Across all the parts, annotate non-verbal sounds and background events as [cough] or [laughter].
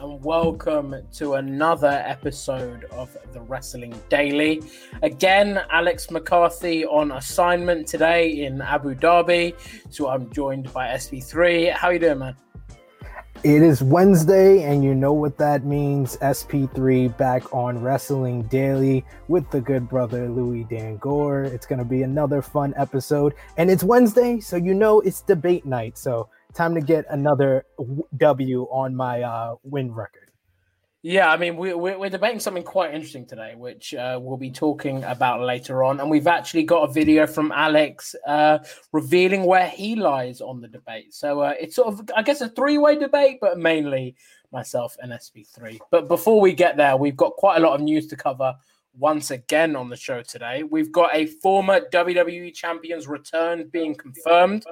and welcome to another episode of the Wrestling Daily. Again, Alex McCarthy on assignment today in Abu Dhabi. So I'm joined by SP3. How you doing, man? It is Wednesday, and you know what that means. SP3 back on Wrestling Daily with the good brother Louis Dangoor. It's going to be another fun episode, and it's Wednesday, so you know it's debate night. So time to get another W on my uh, win record. Yeah, I mean, we, we're, we're debating something quite interesting today, which uh, we'll be talking about later on. And we've actually got a video from Alex uh, revealing where he lies on the debate. So uh, it's sort of, I guess, a three way debate, but mainly myself and SP3. But before we get there, we've got quite a lot of news to cover once again on the show today. We've got a former WWE champion's return being confirmed.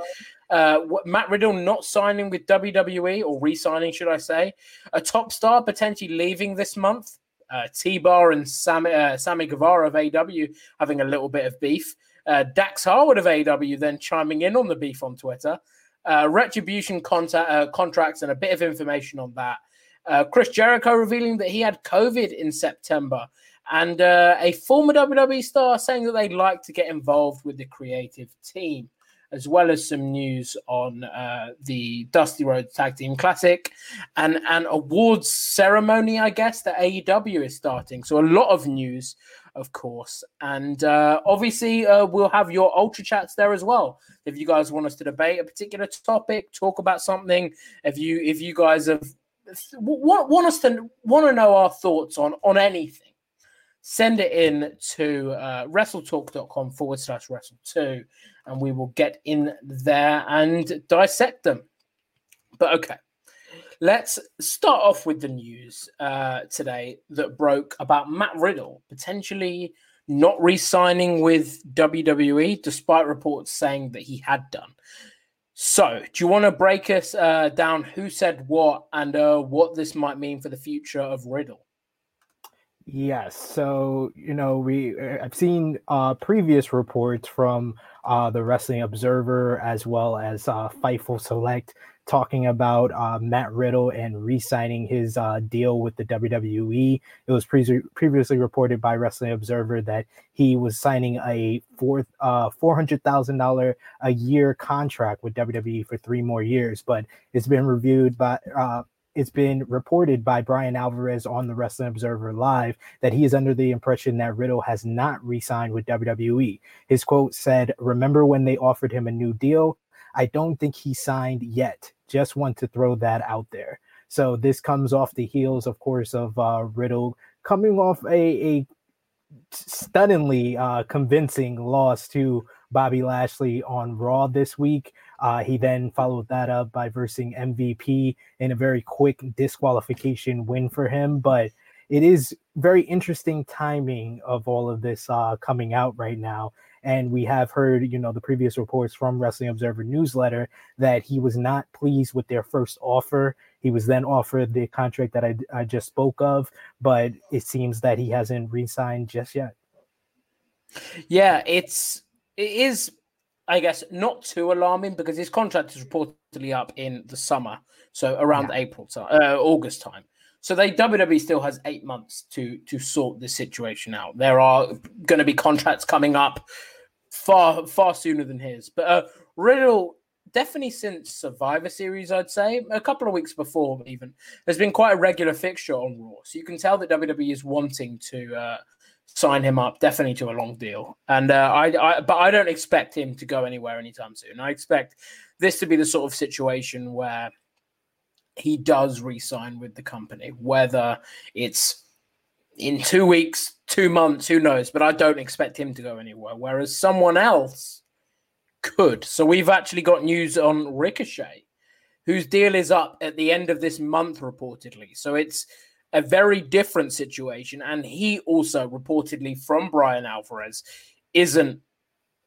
Uh, Matt Riddle not signing with WWE or re-signing, should I say? A top star potentially leaving this month. Uh, T Bar and Sammy, uh, Sammy Guevara of AEW having a little bit of beef. Uh, Dax Harwood of AEW then chiming in on the beef on Twitter. Uh, retribution contact, uh, contracts and a bit of information on that. Uh, Chris Jericho revealing that he had COVID in September, and a former WWE star saying that they'd like to get involved with the creative team as well as some news on uh, the Dusty Rhodes Tag Team Classic and an awards ceremony, I guess, that AEW is starting. So a lot of news, of course. And uh, obviously, uh, we'll have your Ultra Chats there as well. If you guys want us to debate a particular topic, talk about something, if you if you guys have want, want us to want to know our thoughts on on anything send it in to uh, wrestletalk.com forward slash wrestle2 and we will get in there and dissect them. But okay, let's start off with the news uh, today that broke about Matt Riddle potentially not re signing with WWE, despite reports saying that he had done. So, do you want to break us uh, down who said what and uh, what this might mean for the future of Riddle? Yes. So, you know, we uh, I've seen uh, previous reports from uh, the Wrestling Observer as well as uh, Fightful Select talking about uh, Matt Riddle and re-signing his uh, deal with the WWE. It was pre- previously reported by Wrestling Observer that he was signing a four uh, four hundred thousand dollar a year contract with WWE for three more years, but it's been reviewed by uh, it's been reported by Bryan Alvarez on the Wrestling Observer Live that he is under the impression that Riddle has not re signed with WWE. His quote said, Remember when they offered him a new deal? I don't think he signed yet. Just want to throw that out there. So this comes off the heels, of course, of uh, Riddle coming off a, a stunningly uh, convincing loss to Bobby Lashley on Raw this week. Uh, he then followed that up by versing MVP in a very quick disqualification win for him. But it is very interesting timing of all of this uh, coming out right now. And we have heard, you know, the previous reports from Wrestling Observer newsletter that he was not pleased with their first offer. He was then offered the contract that I, I just spoke of, but it seems that he hasn't re signed just yet. Yeah, it's it is, I guess, not too alarming because his contract is reportedly up in the summer, so around yeah. April, uh, August time. So they WWE still has eight months to to sort this situation out. There are going to be contracts coming up far far sooner than his. But uh, Riddle definitely since Survivor Series, I'd say a couple of weeks before even, has been quite a regular fixture on Raw. So you can tell that WWE is wanting to uh, sign him up definitely to a long deal. And uh, I, I, but I don't expect him to go anywhere anytime soon. I expect this to be the sort of situation where he does re-sign with the company, whether it's in two weeks, two months, who knows? But I don't expect him to go anywhere. Whereas someone else could. So we've actually got news on Ricochet, whose deal is up at the end of this month, reportedly. So it's a very different situation. And he also reportedly from Bryan Alvarez isn't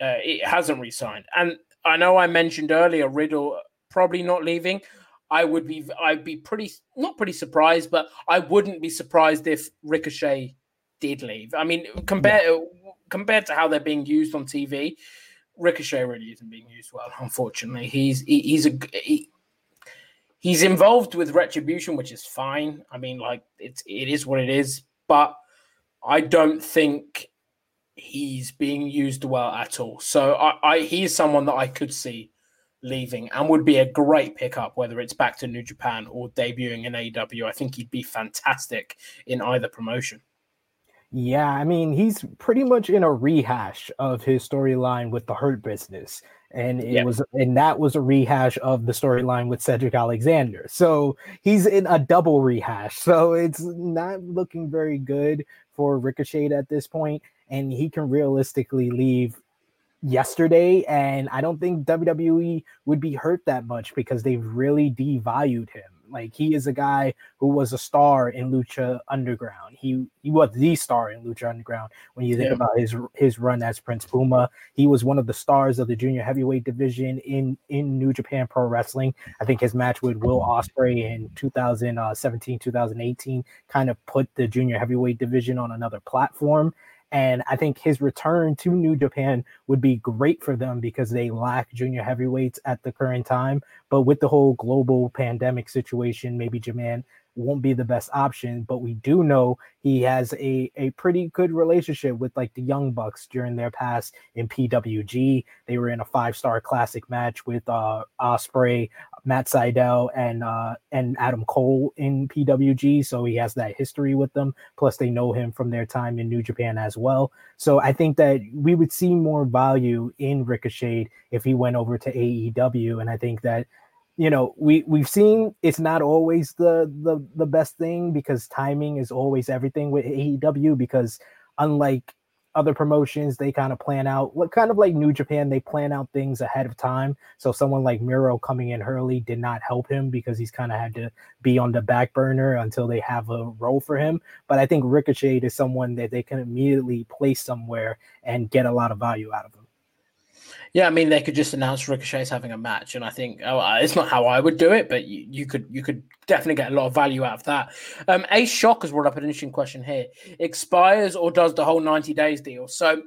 uh, it hasn't resigned. And I know I mentioned earlier Riddle probably not leaving. I would be I'd be pretty not pretty surprised, but I wouldn't be surprised if Ricochet did leave. I mean, compared yeah. compared to how they're being used on TV, Ricochet really isn't being used well. Unfortunately, he's he, he's a he, he's involved with retribution, which is fine. I mean, like it's it is what it is, but I don't think he's being used well at all. So I, I he's someone that I could see leaving and would be a great pickup, whether it's back to New Japan or debuting in AEW. I think he'd be fantastic in either promotion. Yeah, I mean, he's pretty much in a rehash of his storyline with the Hurt Business. And it was, and that was a rehash of the storyline with Cedric Alexander. So he's in a double rehash. So it's not looking very good for Ricochet at this point, and he can realistically leave yesterday, and I don't think WWE would be hurt that much because they've really devalued him. Like he is a guy who was a star in Lucha Underground. He he was the star in Lucha Underground. When you think yeah. about his his run as Prince Puma, he was one of the stars of the junior heavyweight division in in New Japan Pro Wrestling. I think his match with Will Ospreay in 2017 uh, 2018 kind of put the junior heavyweight division on another platform. And I think his return to New Japan would be great for them because they lack junior heavyweights at the current time. But with the whole global pandemic situation, maybe Japan won't be the best option, but we do know he has a, a pretty good relationship with like the Young Bucks during their past in PWG. They were in a five star classic match with uh, Ospreay, Matt Sydal, and uh, and Adam Cole in PWG. So he has that history with them. Plus, they know him from their time in New Japan as well. So I think that we would see more value in Ricochet if he went over to AEW, and I think that you know we we've seen it's not always the the the best thing because timing is always everything with AEW because unlike other promotions they kind of plan out what kind of like New Japan they plan out things ahead of time. So someone like Miro coming in early did not help him because he's kind of had to be on the back burner until they have a role for him. But I think Ricochet is someone that they can immediately place somewhere and get a lot of value out of him yeah, I mean they could just announce Ricochet's having a match, and I think oh, uh, it's not how I would do it, but you, you could you could definitely get a lot of value out of that. Um, Ace Shock has brought up an interesting question here: expires or does the whole ninety days deal? So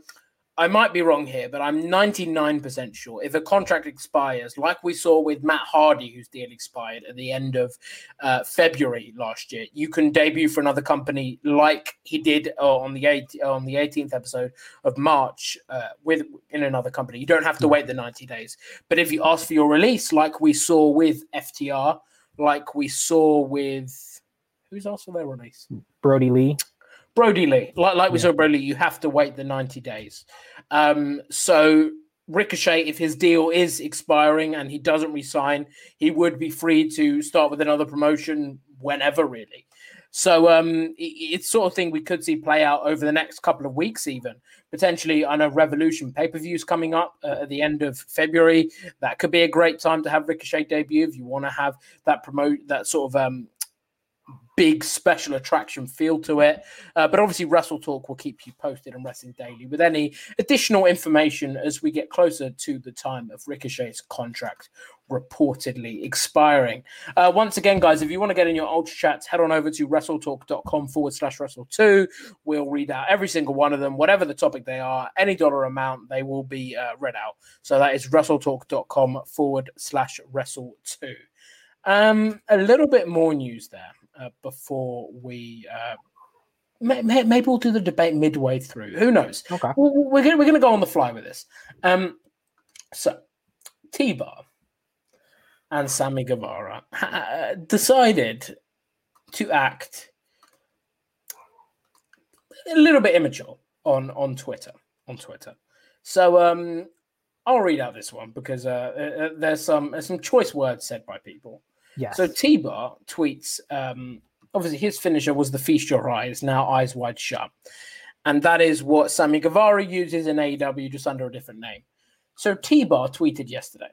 I might be wrong here, but I'm 99% sure if a contract expires, like we saw with Matt Hardy, whose deal expired at the end of uh, February last year, you can debut for another company like he did uh, on the eight, uh, on the 18th episode of March uh, with in another company. You don't have to wait the 90 days. But if you ask for your release, like we saw with FTR, like we saw with who's also their release? Brodie Lee. Brodie Lee, like like we yeah. saw Lee, you have to wait the ninety days. Um, so Ricochet, if his deal is expiring and he doesn't resign, he would be free to start with another promotion whenever, really. So um, it's sort of thing we could see play out over the next couple of weeks, even potentially. I know Revolution pay per views coming up uh, at the end of February. That could be a great time to have Ricochet debut if you want to have that promote that sort of um, big special attraction feel to it. Uh, but obviously, Wrestle Talk will keep you posted on Wrestling Daily with any additional information as we get closer to the time of Ricochet's contract reportedly expiring. Uh, once again, guys, if you want to get in your ultra chats, head on over to wrestletalk.com forward slash wrestle2. We'll read out every single one of them, whatever the topic they are, any dollar amount, they will be uh, read out. So that is wrestletalk.com forward slash wrestle2. Um, a little bit more news there before we. Uh, maybe we'll do the debate midway through. Who knows? Okay. We're gonna we're gonna go on the fly with this. Um, so T Bar and Sammy Guevara decided to act a little bit immature on on Twitter. On Twitter, so um, I'll read out this one because uh, uh, uh there's some there's some choice words said by people. Yes. So T Bar tweets. Um, obviously, his finisher was the feast your eyes, now eyes wide shut, and that is what Sammy Guevara uses in AEW, just under a different name. So T Bar tweeted yesterday.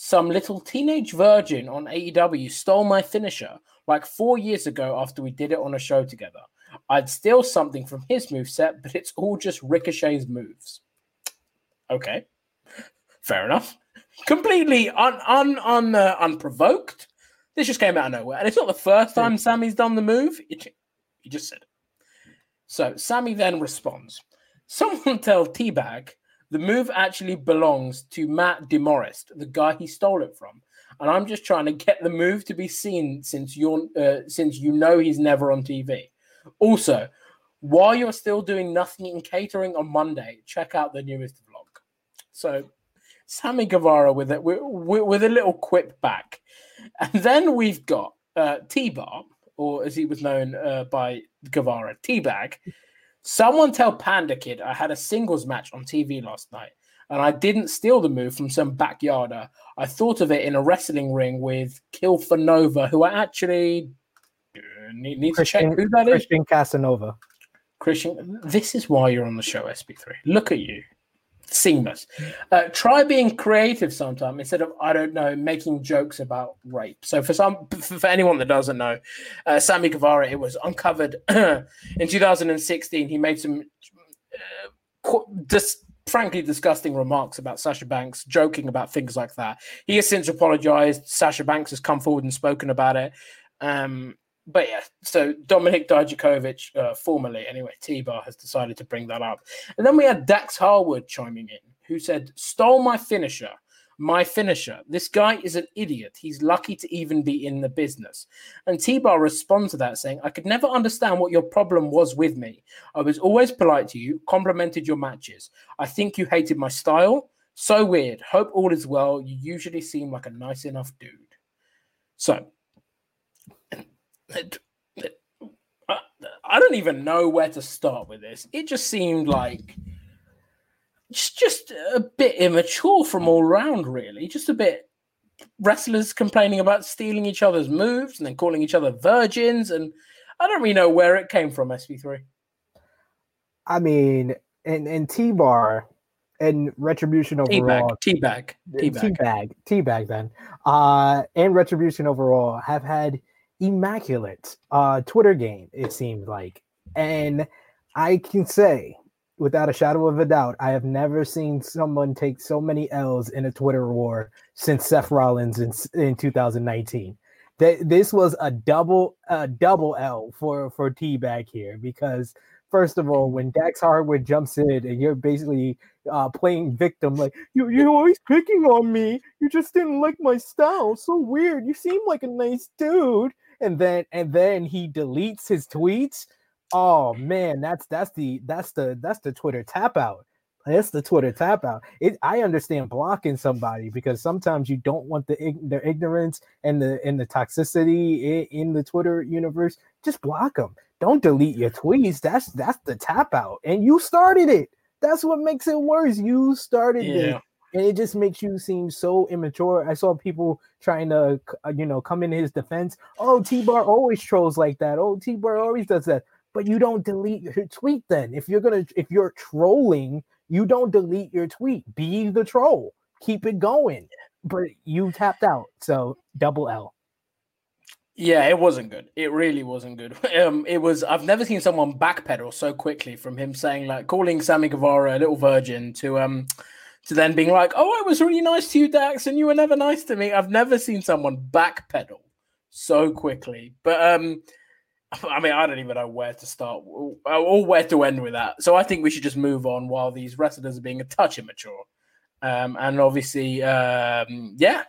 Some little teenage virgin on AEW stole my finisher like four years ago after we did it on a show together. I'd steal something from his move set, but it's all just Ricochet's moves. Okay, fair enough. Completely un, un, un uh, unprovoked. This just came out of nowhere, and it's not the first time Sammy's done the move. He just said it. So Sammy then responds. Someone [laughs] tell Teabag the move actually belongs to Matt Demorest, the guy he stole it from. And I'm just trying to get the move to be seen since you're uh, since you know he's never on TV. Also, while you're still doing nothing in catering on Monday, check out the newest vlog. So, Sammy Guevara with it with, with a little quip back, and then we've got uh, T Bar, or as he was known uh, by Guevara, T Bag Someone tell Panda Kid I had a singles match on TV last night and I didn't steal the move from some backyarder. I thought of it in a wrestling ring with Kill for Nova, who I actually uh, need, need to check who that Christian is. Christian Casanova. Christian, this is why you're on the show, SP3. Look at you seamless. Uh, try being creative sometime instead of I don't know making jokes about rape. So for some, for anyone that doesn't know, uh, Sammy Guevara, it was uncovered [clears throat] in 2016. He made some uh, just frankly disgusting remarks about Sasha Banks, joking about things like that. He has since apologized. Sasha Banks has come forward and spoken about it. Um, but yeah, so Dominik Dijakovic, uh, formerly anyway, T Bar has decided to bring that up. And then we had Dax Harwood chiming in, who said, Stole my finisher. My finisher. This guy is an idiot. He's lucky to even be in the business. And T Bar responds to that saying, I could never understand what your problem was with me. I was always polite to you, complimented your matches. I think you hated my style. So weird. Hope all is well. You usually seem like a nice enough dude. So I don't even know where to start with this. It just seemed like it's just a bit immature from all around, really. Just a bit wrestlers complaining about stealing each other's moves and then calling each other virgins, and I don't really know where it came from. SP3. I mean, and and T Bar and Retribution overall, T-bag, T-bag, T bag, T bag. Then, uh, and Retribution overall have had immaculate uh, Twitter game, it seemed like. And I can say, without a shadow of a doubt, I have never seen someone take so many L's in a Twitter war since Seth Rollins in, in 2019. That this was a double a double L for for T back here because first of all, when Dax Harwood jumps in and you're basically uh, playing victim, like you you're always picking on me. You just didn't like my style. So weird. You seem like a nice dude and then and then he deletes his tweets. Oh man, that's that's the that's the that's the Twitter tap out. That's the Twitter tap out. It, I understand blocking somebody because sometimes you don't want the their ignorance and the and the toxicity in, in the Twitter universe. Just block them. Don't delete your tweets. That's that's the tap out, and you started it. That's what makes it worse. You started yeah. it and it just makes you seem so immature. I saw people trying to, uh, you know, come in his defense. Oh, T Bar always trolls like that. Oh, T Bar always does that. But you don't delete your tweet then. If you're gonna, if you're trolling, you don't delete your tweet. Be the troll. Keep it going. But you tapped out, so double L. Yeah, it wasn't good. It really wasn't good. [laughs] Um, it was. I've never seen someone backpedal so quickly from him saying like calling Sammy Guevara a little virgin to um to then being like, "Oh, I was really nice to you, Dax, and you were never nice to me." I've never seen someone backpedal so quickly. But um, [laughs] I mean, I don't even know where to start or where to end with that. So I think we should just move on while these wrestlers are being a touch immature. Um, and obviously, um, yeah,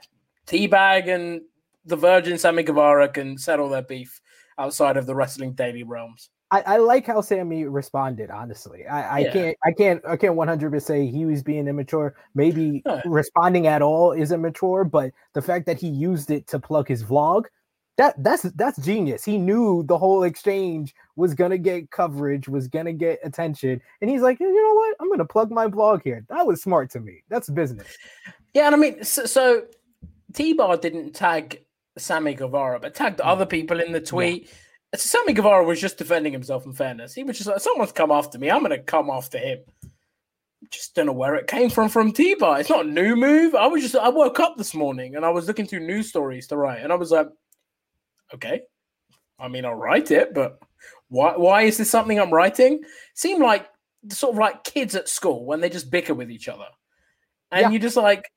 Teabag and the Virgin Sammy Guevara can settle their beef outside of the wrestling daily realms. I, I like how Sammy responded. Honestly, I, I yeah. can't, I can't, I can't one hundred percent say he was being immature. Maybe responding at all is immature, but the fact that he used it to plug his vlog, that that's that's genius. He knew the whole exchange was gonna get coverage, was gonna get attention, and he's like, you know what? I'm gonna plug my blog here. That was smart to me. That's business. Yeah, and I mean, so, so T-Bar didn't tag Sammy Guevara, but tagged other people in the tweet. Yeah Sammy Guevara was just defending himself in fairness. He was just like, someone's come after me. I'm going to come after him. Just don't know where it came from from T-Bar. It's not a new move. I was just, I woke up this morning and I was looking through news stories to write. And I was like, okay. I mean, I'll write it, but why, why is this something I'm writing? Seem like sort of like kids at school when they just bicker with each other. And yeah. you just like,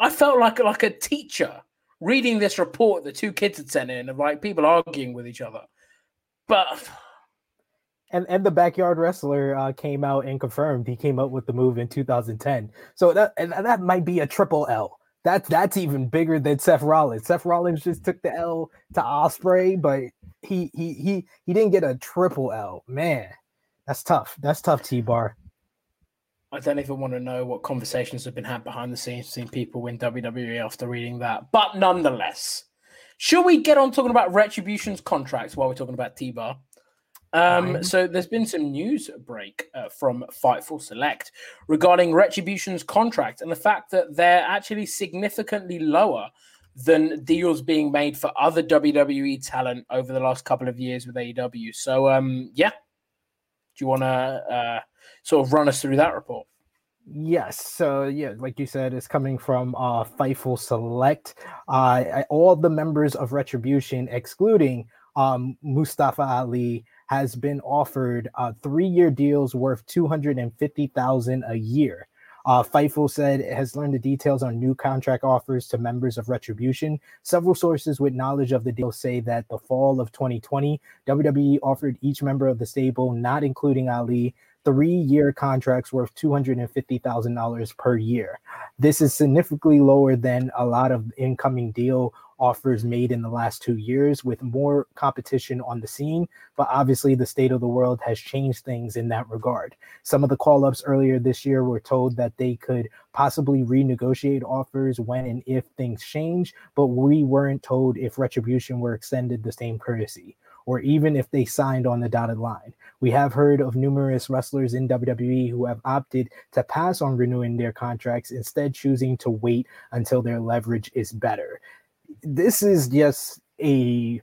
I felt like like a teacher reading this report the two kids had sent in of like people arguing with each other. But and and the backyard wrestler uh, came out and confirmed he came up with the move in 2010. So that and that might be a triple L. That's that's even bigger than Seth Rollins. Seth Rollins just took the L to Ospreay, but he he he he didn't get a triple L. Man, that's tough. That's tough, T Bar. I don't even want to know what conversations have been had behind the scenes between people in WWE after reading that. But nonetheless, should we get on talking about Retribution's contracts while we're talking about T Bar? Um, so there's been some news break uh, from Fightful Select regarding Retribution's contract and the fact that they're actually significantly lower than deals being made for other WWE talent over the last couple of years with AEW. So um, yeah, do you want to uh, sort of run us through that report? Yes. So yeah, like you said, it's coming from uh Fightful Select. Uh all the members of Retribution, excluding um Mustafa Ali, has been offered uh three-year deals worth 250,000 a year. Uh, Fightful said it has learned the details on new contract offers to members of Retribution. Several sources with knowledge of the deal say that the fall of 2020, WWE offered each member of the stable, not including Ali, three year contracts worth $250,000 per year. This is significantly lower than a lot of incoming deal offers made in the last two years with more competition on the scene. But obviously, the state of the world has changed things in that regard. Some of the call ups earlier this year were told that they could possibly renegotiate offers when and if things change, but we weren't told if retribution were extended the same courtesy or even if they signed on the dotted line. We have heard of numerous wrestlers in WWE who have opted to pass on renewing their contracts, instead, choosing to wait until their leverage is better. This is just a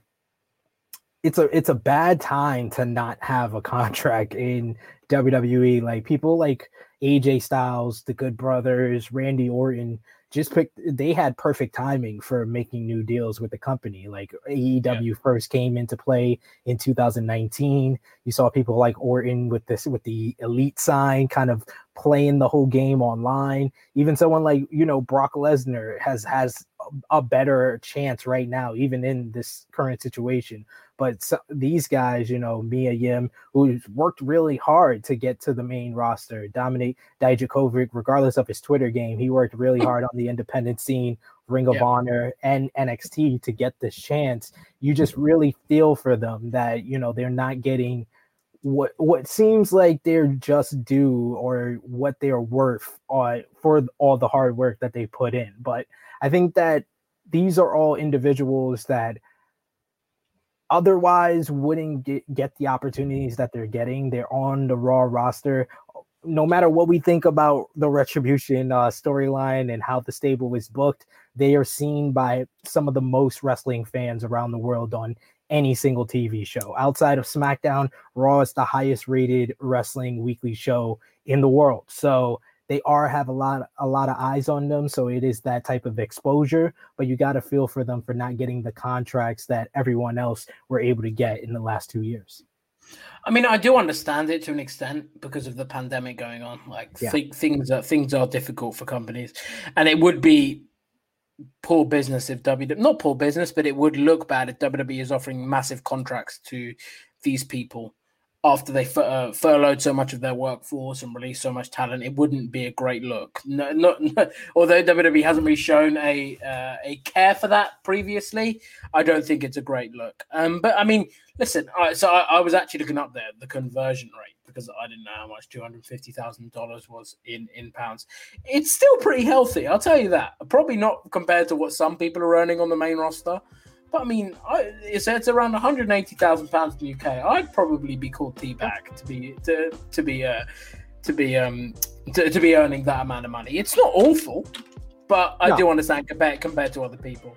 it's a it's a bad time to not have a contract in WWE. Like people like AJ Styles, the Good Brothers, Randy Orton, just picked they had perfect timing for making new deals with the company. Like AEW yeah. first came into play in 2019 you saw people like Orton with this with the elite sign kind of playing the whole game online. Even someone like you know Brock Lesnar has has a better chance right now even in this current situation but so, these guys, you know, Mia Yim, who's worked really hard to get to the main roster, Dominik Dijakovic, regardless of his Twitter game, he worked really [laughs] hard on the independent scene, Ring of yeah. Honor, and NXT to get this chance. You just really feel for them that, you know, they're not getting what what seems like they're just due or what they're worth uh, for all the hard work that they put in. But I think that these are all individuals that otherwise wouldn't get, get the opportunities that they're getting. They're on the Raw roster. No matter what we think about the Retribution uh, storyline and how the stable is booked, they are seen by some of the most wrestling fans around the world on any single TV show. Outside of SmackDown, Raw is the highest rated wrestling weekly show in the world. So they are have a lot a lot of eyes on them so it is that type of exposure but you got to feel for them for not getting the contracts that everyone else were able to get in the last two years I mean, I do understand it to an extent because of the pandemic going on. Like yeah. th- things are things are difficult for companies, and it would be poor business if WWE not poor business, but it would look bad if WWE is offering massive contracts to these people after they fur- uh, furloughed so much of their workforce and released so much talent, it wouldn't be a great look. No, not, no, [laughs] although WWE hasn't really shown a uh, a care for that previously, I don't think it's a great look. Um, but I mean, listen, I, so I, I, was actually looking up there the conversion rate because I didn't know how much two hundred fifty thousand dollars was in in pounds. It's still pretty healthy, I'll tell you that. Probably not compared to what some people are earning on the main roster. But I mean, I, it's, it's around 180,000 pounds in the UK. I'd probably be called teabag to be to to be uh, to be um to, to be earning that amount of money. It's not awful, but I no. do understand compared compared to other people.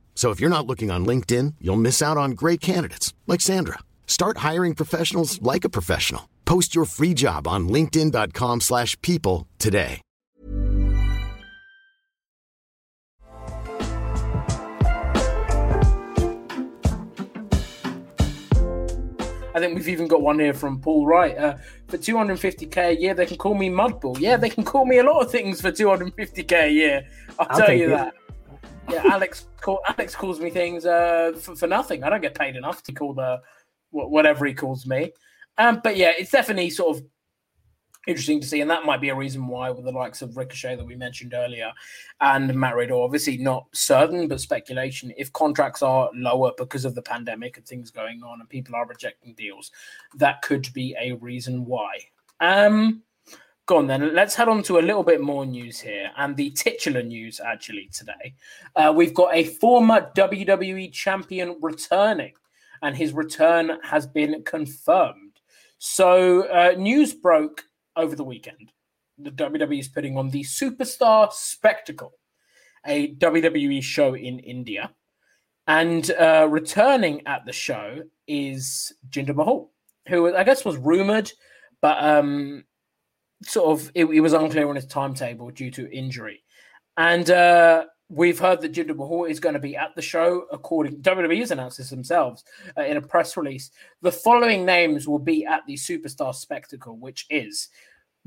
So if you're not looking on LinkedIn, you'll miss out on great candidates like Sandra. Start hiring professionals like a professional. Post your free job on linkedin.com/people today. I think we've even got one here from Paul Wright. Uh, for 250k a year, they can call me Mudbull. Yeah, they can call me a lot of things for 250k a year. I'll, I'll tell you it. that. Yeah, Alex call, Alex calls me things uh, for, for, nothing. I don't get paid enough to call the whatever he calls me. Um, but yeah, it's definitely sort of interesting to see, and that might be a reason why, with the likes of Ricochet that we mentioned earlier, and Matt Riddle, obviously not certain, but speculation. If contracts are lower because of the pandemic and things going on, and people are rejecting deals, that could be a reason why. Um, go on then. Let's head on to a little bit more news here, and the titular news actually today. Uh, we've got a former WWE champion returning, and his return has been confirmed. So, uh, news broke over the weekend. The WWE is putting on the Superstar Spectacle, a WWE show in India. And uh, returning at the show is Jinder Mahal, who I guess was rumored, but um, sort of it, it, was unclear on his timetable due to injury. And uh, we've heard that Jinder Mahal is going to be at the show, according WWE has announced this themselves uh, in a press release. The following names will be at the Superstar Spectacle, which is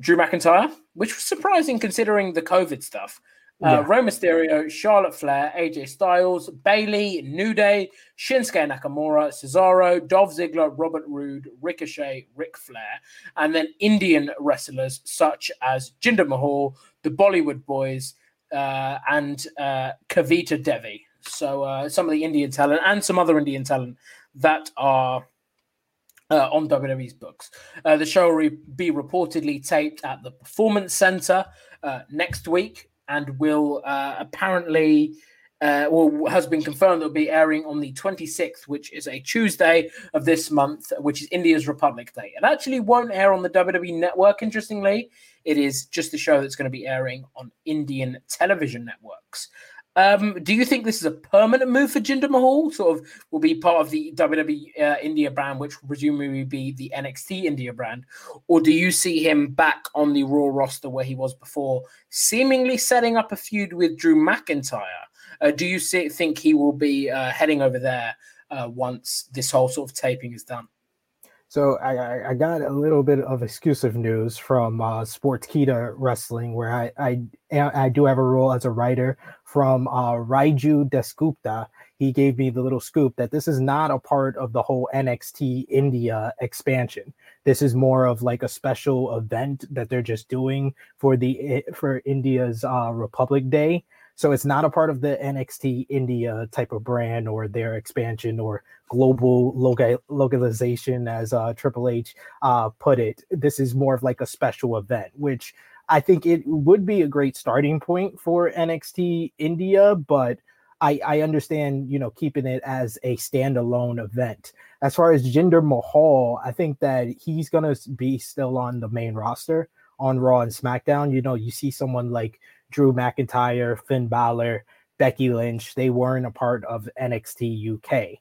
Drew McIntyre, which was surprising considering the COVID stuff. Uh, yeah. Rey Mysterio, Charlotte Flair, AJ Styles, Bayley, New Day, Shinsuke Nakamura, Cesaro, Dolph Ziggler, Robert Roode, Ricochet, Ric Flair, and then Indian wrestlers such as Jinder Mahal, the Bollywood Boys, uh, and uh, Kavita Devi. So uh, some of the Indian talent and some other Indian talent that are uh, on WWE's books. Uh, the show will re- be reportedly taped at the Performance Center uh, next week and will uh, apparently. Uh, well, has been confirmed it will be airing on the 26th, which is a Tuesday of this month, which is India's Republic Day. It actually won't air on the WWE network, interestingly. It is just a show that's going to be airing on Indian television networks. Um, do you think this is a permanent move for Jinder Mahal? Sort of will be part of the WWE uh, India brand, which will presumably be the NXT India brand, or do you see him back on the Raw roster where he was before, seemingly setting up a feud with Drew McIntyre? Uh, do you see, think he will be uh, heading over there uh, once this whole sort of taping is done? So I, I got a little bit of exclusive news from uh, Kita Wrestling, where I, I I do have a role as a writer from uh, Raiju Dasgupta. He gave me the little scoop that this is not a part of the whole NXT India expansion. This is more of like a special event that they're just doing for the for India's uh, Republic Day. So it's not a part of the NXT India type of brand or their expansion or global local localization, as uh, Triple H uh, put it. This is more of like a special event, which I think it would be a great starting point for NXT India, but I, I understand, you know, keeping it as a standalone event. As far as Jinder Mahal, I think that he's gonna be still on the main roster on Raw and SmackDown. You know, you see someone like Drew McIntyre, Finn Balor, Becky Lynch, they weren't a part of NXT UK.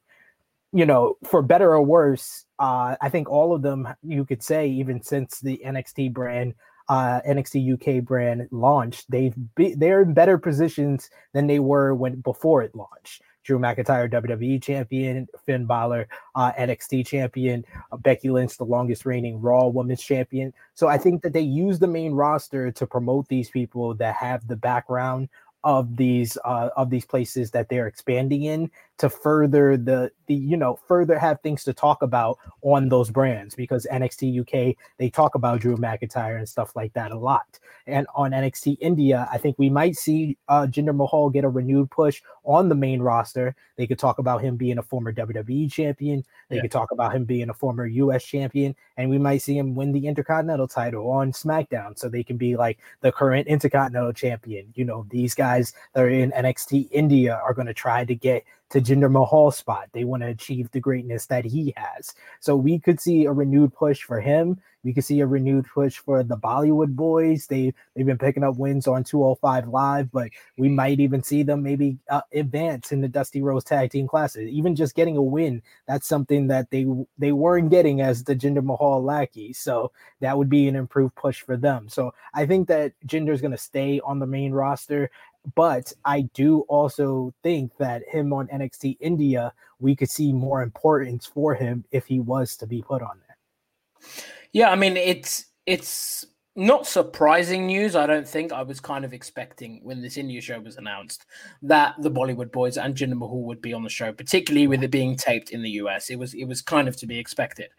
You know, for better or worse, uh, I think all of them, you could say, even since the NXT brand, uh, NXT UK brand launched, they've be, they're in better positions than they were when before it launched. Drew McIntyre, WWE champion, Finn Balor, uh, NXT champion, uh, Becky Lynch, the longest reigning Raw Women's champion. So I think that they use the main roster to promote these people that have the background of these uh, of these places that they're expanding in to further the the you know further have things to talk about on those brands because NXT UK they talk about Drew McIntyre and stuff like that a lot. And on NXT India, I think we might see uh, Jinder Mahal get a renewed push on the main roster. They could talk about him being a former WWE champion. They yeah. could talk about him being a former US champion, and we might see him win the Intercontinental title on SmackDown, so they can be like the current Intercontinental champion. You know, these guys that are in NXT India are going to try to get to Jinder Mahal spot. They want to achieve the greatness that he has. So we could see a renewed push for him. We could see a renewed push for the Bollywood boys. They they've been picking up wins on 205 Live, but we might even see them maybe uh, advance in the Dusty Rhodes Tag Team Classic. Even just getting a win, that's something that they they weren't getting as the Jinder Mahal lackey. So that would be an improved push for them. So I think that Jinder's going to stay on the main roster but I do also think that him on NXT India, we could see more importance for him if he was to be put on there. Yeah, I mean it's it's not surprising news. I don't think I was kind of expecting when this India show was announced that the Bollywood Boys and Jinder Mahal would be on the show, particularly with it being taped in the US. It was it was kind of to be expected,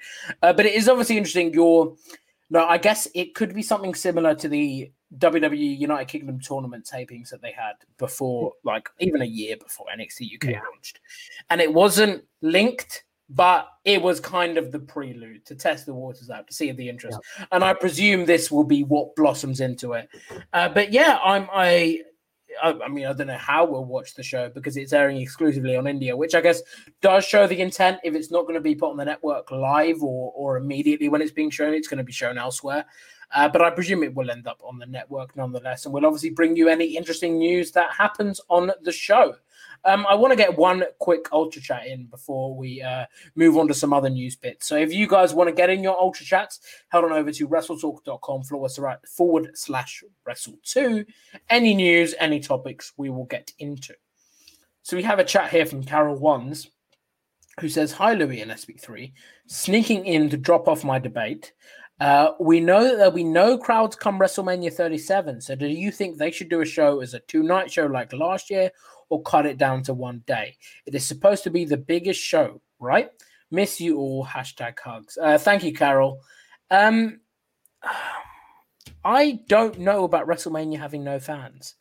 uh, but it is obviously interesting. Your no, I guess it could be something similar to the WWE United Kingdom tournament tapings that they had before, like even a year before NXT UK yeah. launched. And it wasn't linked, but it was kind of the prelude to test the waters out to see if the interest. Yeah. And I presume this will be what blossoms into it. Uh, but yeah, I'm I I, mean, I don't know how we'll watch the show because it's airing exclusively on India, which I guess does show the intent. If it's not going to be put on the network live or or immediately when it's being shown, it's going to be shown elsewhere. Uh, but I presume it will end up on the network nonetheless. And we'll obviously bring you any interesting news that happens on the show. Um, I want to get one quick ultra chat in before we uh, move on to some other news bits. So if you guys want to get in your ultra chats, head on over to wrestletalk.com forward slash wrestle2. Any news, any topics we will get into. So we have a chat here from Carol Ones who says, Hi, Louis and SP3, sneaking in to drop off my debate. Uh, we know that there'll be no crowds come WrestleMania 37. So, do you think they should do a show as a two night show like last year or cut it down to one day? It is supposed to be the biggest show, right? Miss you all. Hashtag hugs. Uh, thank you, Carol. Um, [sighs] I don't know about WrestleMania having no fans.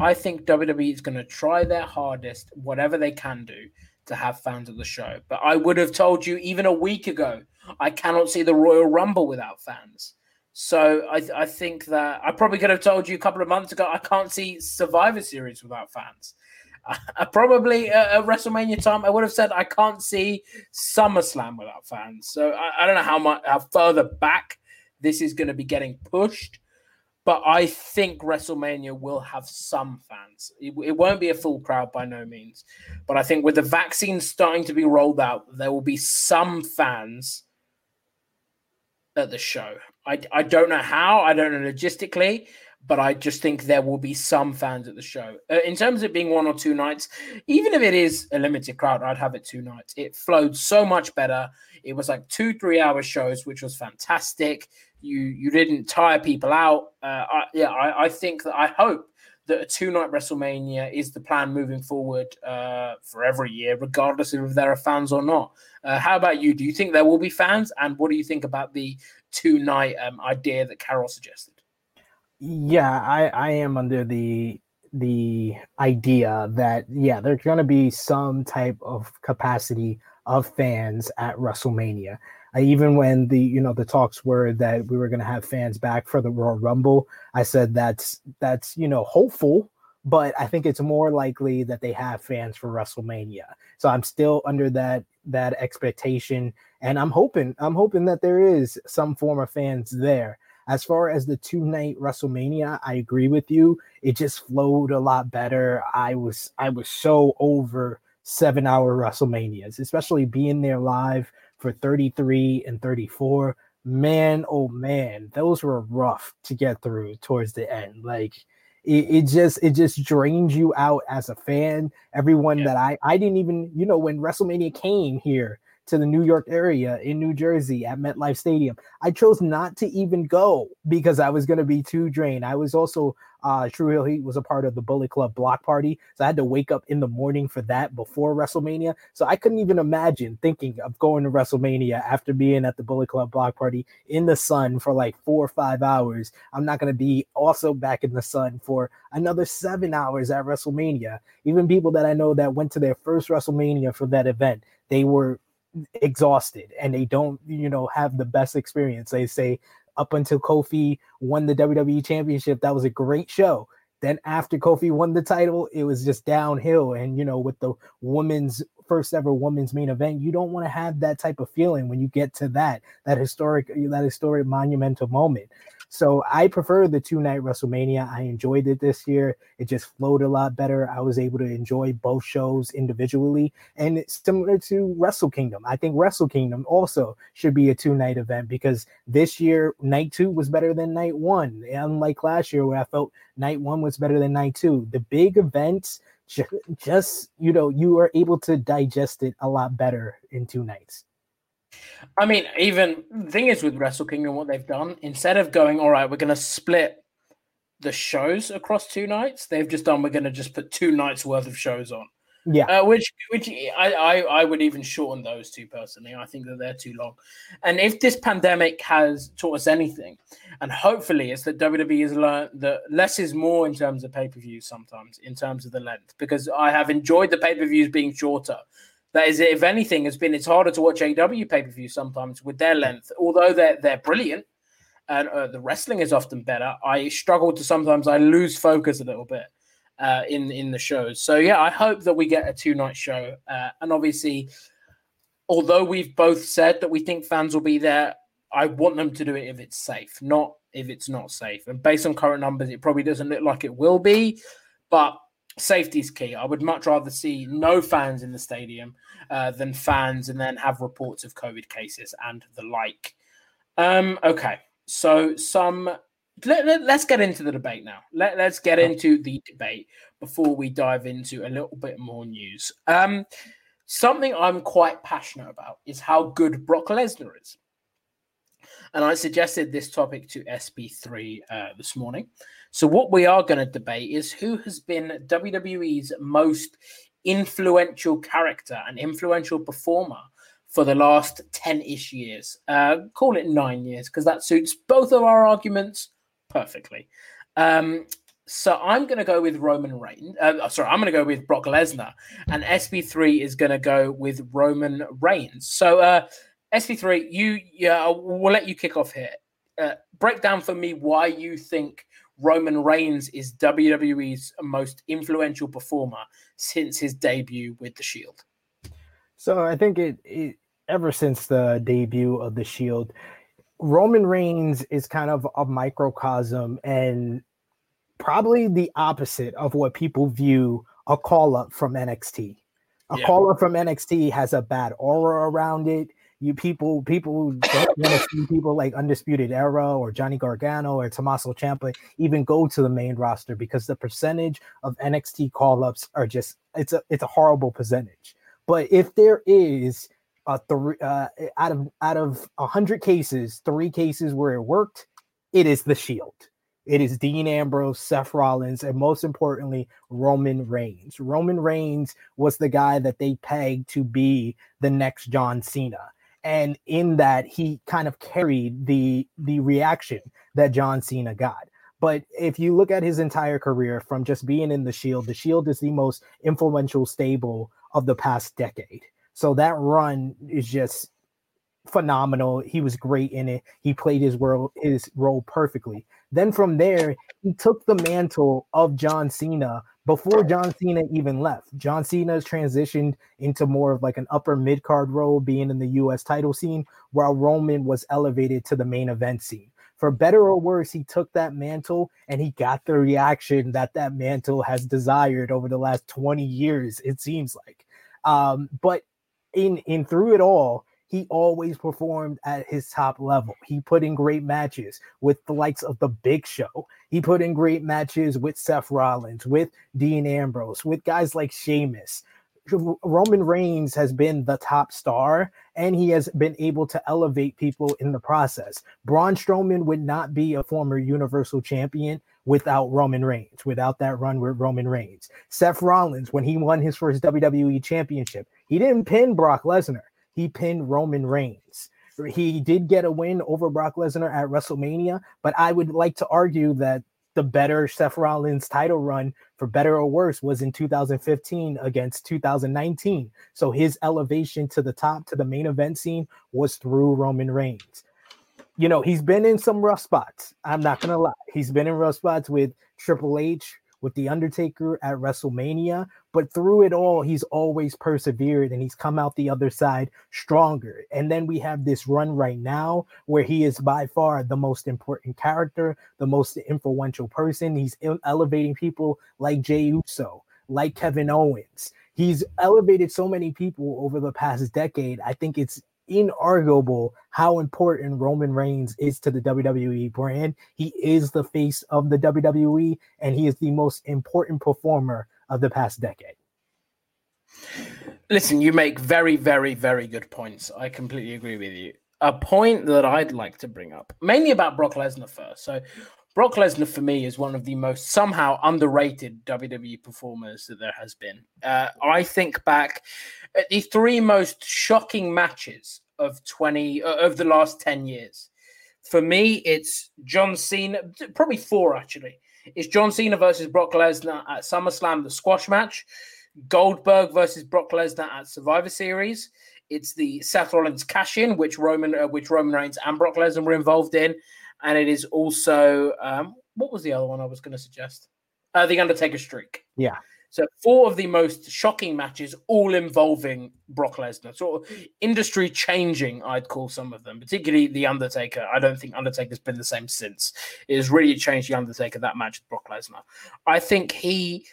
I think WWE is going to try their hardest, whatever they can do, to have fans at the show. But I would have told you even a week ago, I cannot see the Royal Rumble without fans. So I, I think that I probably could have told you a couple of months ago, I can't see Survivor Series without fans. [laughs] Probably uh, at WrestleMania time, I would have said I can't see SummerSlam without fans. So I, I don't know how much how further back this is going to be getting pushed. But I think WrestleMania will have some fans. It, it, won't be a full crowd by no means. But I think with the vaccine starting to be rolled out, there will be some fans at the show. I, I don't know how, I don't know logistically, but I just think there will be some fans at the show. Uh, in terms of being one or two nights, even if it is a limited crowd, I'd have it two nights. It flowed so much better. It was like two, three hour shows, which was fantastic. You you didn't tire people out. Uh, I, yeah, I, I think that I hope that a two night WrestleMania is the plan moving forward uh, for every year, regardless of if there are fans or not. Uh, how about you? Do you think there will be fans? And what do you think about the two night um, idea that Carol suggested? Yeah, I, I am under the the idea that yeah, there's going to be some type of capacity of fans at WrestleMania. I, even when the you know the talks were that we were going to have fans back for the Royal Rumble, I said that's that's you know hopeful, but I think it's more likely that they have fans for WrestleMania. So I'm still under that that expectation, and I'm hoping I'm hoping that there is some form of fans there. As far as the two night WrestleMania, I agree with you. It just flowed a lot better. I was I was so over seven hour WrestleManias, especially being there live for 33 and 34. Man, oh man, those were rough to get through towards the end. Like it, it just it just drains you out as a fan. Everyone yeah. that I I didn't even, you know, when WrestleMania came here, to the New York area in New Jersey at MetLife Stadium. I chose not to even go because I was going to be too drained. I was also uh, True Heel Heat was a part of the Bullet Club block party, so I had to wake up in the morning for that before WrestleMania. So I couldn't even imagine thinking of going to WrestleMania after being at the Bullet Club block party in the sun for like four or five hours. I'm not going to be also back in the sun for another seven hours at WrestleMania. Even people that I know that went to their first WrestleMania for that event, they were exhausted and they don't, you know, have the best experience. They say up until Kofi won the WWE championship, that was a great show. Then after Kofi won the title, it was just downhill. And you know, with the women's first ever women's main event, you don't want to have that type of feeling when you get to that that historic that historic monumental moment. So I prefer the two night WrestleMania. I enjoyed it this year. It just flowed a lot better. I was able to enjoy both shows individually, and it's similar to Wrestle Kingdom. I think Wrestle Kingdom also should be a two night event because this year night two was better than night one, unlike last year where I felt night one was better than night two. The big events just you know you are able to digest it a lot better in two nights I mean, even the thing is with Wrestle Kingdom, what they've done instead of going, all right, we're going to split the shows across two nights, they've just done. We're going to just put two nights worth of shows on. Yeah, uh, which which I, I I would even shorten those two personally. I think that they're too long. And if this pandemic has taught us anything, and hopefully it's that WWE has learned that less is more in terms of pay per views sometimes in terms of the length. Because I have enjoyed the pay per views being shorter that is, if anything, has been it's harder to watch AEW pay per view sometimes with their length. Although they're they're brilliant and uh, the wrestling is often better, I struggle to sometimes I lose focus a little bit uh, in in the shows. So yeah, I hope that we get a two night show. Uh, and obviously, although we've both said that we think fans will be there, I want them to do it if it's safe, not if it's not safe. And based on current numbers, it probably doesn't look like it will be, but safety is key. I would much rather see no fans in the stadium uh, than fans and then have reports of COVID cases and the like. Um, okay, so some let, us let, get into the debate now. Let, us get into the debate before we dive into a little bit more news. Um, something I'm quite passionate about is how good Brock Lesnar is. and I suggested this topic to SP3 uh, this morning. So, what we are going to debate is who has been WWE's most influential character and influential performer for the last 10 ish years. Uh, call it nine years because that suits both of our arguments perfectly. Um, so I'm going to go with Roman Reigns. Uh, sorry, I'm going to go with Brock Lesnar, and SP3 is going to go with Roman Reigns. So uh, SP3, you yeah, we'll let you kick off here. Uh, break down for me why you think Roman Reigns is WWE's most influential performer since his debut with the Shield. So I think it, it ever since the debut of the Shield, Roman Reigns is kind of a microcosm and probably the opposite of what people view a call up from NXT. A yeah. call up from NXT has a bad aura around it you people people don't want to [laughs] see people like Undisputed Era or Johnny Gargano or Tommaso Ciampa even go to the main roster because the percentage of NXT call ups are just it's a it's a horrible percentage. But if there is a three uh, out of out of a hundred cases, three cases where it worked, it is the Shield. It is Dean Ambrose, Seth Rollins, and most importantly, Roman Reigns. Roman Reigns was the guy that they pegged to be the next John Cena and in that he kind of carried the the reaction that John Cena got. But if you look at his entire career from just being in the Shield, the Shield is the most influential stable of the past decade. So that run is just phenomenal. He was great in it. He played his role his role perfectly. Then from there, he took the mantle of John Cena before John Cena even left. John Cena's transitioned into more of like an upper mid card role, being in the US title scene, while Roman was elevated to the main event scene. For better or worse, he took that mantle and he got the reaction that that mantle has desired over the last 20 years, it seems like. Um, but in in through it all, he always performed at his top level. He put in great matches with the likes of the Big Show. He put in great matches with Seth Rollins, with Dean Ambrose, with guys like Sheamus. Roman Reigns has been the top star and he has been able to elevate people in the process. Braun Strowman would not be a former Universal Champion without Roman Reigns, without that run with Roman Reigns. Seth Rollins, when he won his first WWE Championship, he didn't pin Brock Lesnar he pinned Roman Reigns. He did get a win over Brock Lesnar at WrestleMania, but I would like to argue that the better Seth Rollins title run, for better or worse, was in 2015 against 2019. So his elevation to the top, to the main event scene, was through Roman Reigns. You know, he's been in some rough spots. I'm not going to lie. He's been in rough spots with Triple H, with The Undertaker at WrestleMania, but through it all, he's always persevered and he's come out the other side stronger. And then we have this run right now where he is by far the most important character, the most influential person. He's elevating people like Jey Uso, like Kevin Owens. He's elevated so many people over the past decade. I think it's inarguable how important Roman Reigns is to the WWE brand. He is the face of the WWE, and he is the most important performer of the past decade. Listen, you make very, very, very good points. I completely agree with you. A point that I'd like to bring up, mainly about Brock Lesnar first. So, Brock Lesnar for me is one of the most somehow underrated WWE performers that there has been. Uh, I think back at the three most shocking matches of 20 uh, of the last 10 years. For me, it's John Cena, probably four actually. It's John Cena versus Brock Lesnar at SummerSlam, the squash match. Goldberg versus Brock Lesnar at Survivor Series. It's the Seth Rollins cash in, which Roman, uh, which Roman Reigns and Brock Lesnar were involved in, and it is also um, what was the other one I was going to suggest? Uh, the Undertaker streak. Yeah. So four of the most shocking matches, all involving Brock Lesnar, sort of industry changing, I'd call some of them, particularly the Undertaker. I don't think Undertaker's been the same since. It has really changed the Undertaker that match with Brock Lesnar. I think he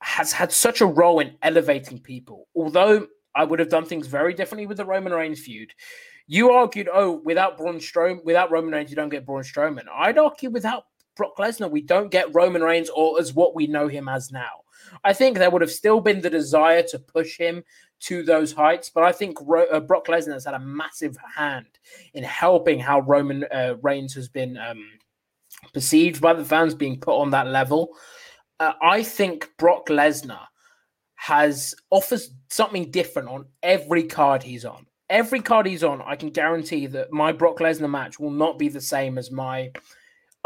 has had such a role in elevating people. Although I would have done things very differently with the Roman Reigns feud. You argued, oh, without Braun Strowman, without Roman Reigns, you don't get Braun Strowman. I'd argue without Brock Lesnar, we don't get Roman Reigns or as what we know him as now. I think there would have still been the desire to push him to those heights. But I think Ro- uh, Brock Lesnar has had a massive hand in helping how Roman uh, Reigns has been um, perceived by the fans, being put on that level. Uh, I think Brock Lesnar has offers something different on every card he's on. Every card he's on, I can guarantee that my Brock Lesnar match will not be the same as my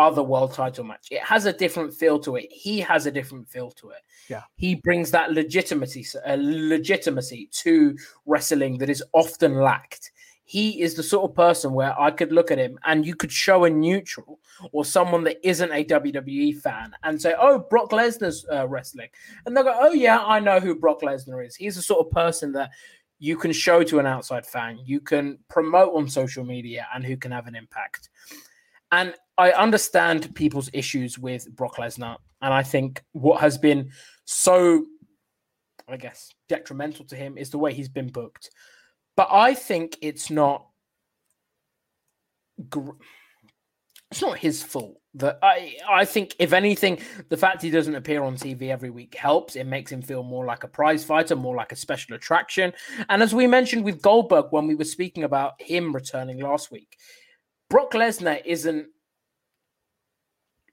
other world title match. It has a different feel to it. He has a different feel to it. Yeah. He brings that legitimacy, uh, legitimacy to wrestling that is often lacked. He is the sort of person where I could look at him and you could show a neutral or someone that isn't a WWE fan and say, "Oh, Brock Lesnar's uh, wrestling," and they'll go, "Oh yeah, I know who Brock Lesnar is. He's the sort of person that." You can show to an outside fan, you can promote on social media, and who can have an impact. And I understand people's issues with Brock Lesnar, and I think what has been so, I guess, detrimental to him is the way he's been booked. But I think it's not. It's not his fault. That I, I think, if anything, the fact he doesn't appear on TV every week helps. It makes him feel more like a prize fighter, more like a special attraction. And as we mentioned with Goldberg when we were speaking about him returning last week, Brock Lesnar isn't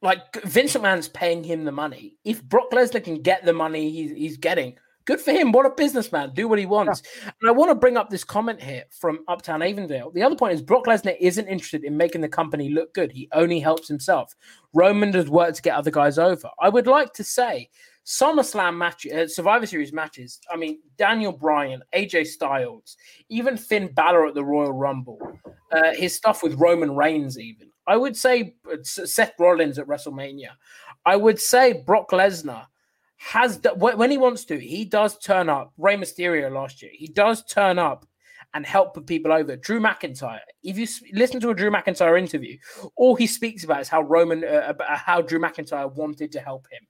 like Vince McMahon's paying him the money. If Brock Lesnar can get the money he's, he's getting, good for him. What a businessman. Do what he wants. Yeah. And I want to bring up this comment here from Uptown Avondale. The other point is Brock Lesnar isn't interested in making the company look good. He only helps himself. Roman does work to get other guys over. I would like to say SummerSlam matches, uh, Survivor Series matches. I mean, Daniel Bryan, AJ Styles, even Finn Balor at the Royal Rumble, uh, his stuff with Roman Reigns, even. I would say uh, Seth Rollins at WrestleMania. I would say Brock Lesnar has when he wants to, he does turn up. Rey Mysterio last year, he does turn up and help put people over. Drew McIntyre. If you listen to a Drew McIntyre interview, all he speaks about is how Roman, uh, how Drew McIntyre wanted to help him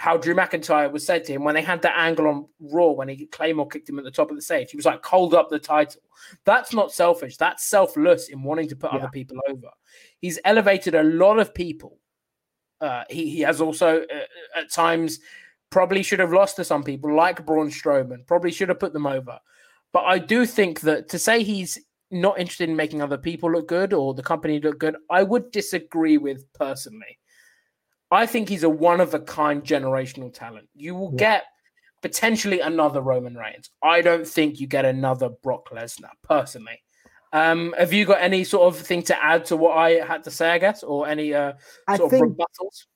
how Drew McIntyre was said to him when they had that angle on Raw when he Claymore kicked him at the top of the stage. He was like, hold up the title. That's not selfish. That's selfless in wanting to put yeah. other people over. He's elevated a lot of people. Uh, he, he has also, uh, at times, probably should have lost to some people like Braun Strowman, probably should have put them over. But I do think that to say he's not interested in making other people look good or the company look good, I would disagree with personally. I think he's a one of a kind generational talent. You will yeah. get potentially another Roman Reigns. I don't think you get another Brock Lesnar, personally. Um, have you got any sort of thing to add to what I had to say, I guess, or any uh, sort I think, of rebuttals?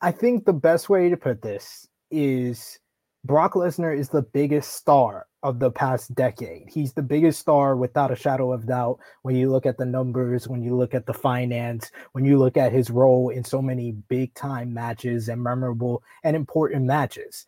I think the best way to put this is Brock Lesnar is the biggest star of the past decade. He's the biggest star without a shadow of doubt when you look at the numbers, when you look at the finance, when you look at his role in so many big time matches and memorable and important matches.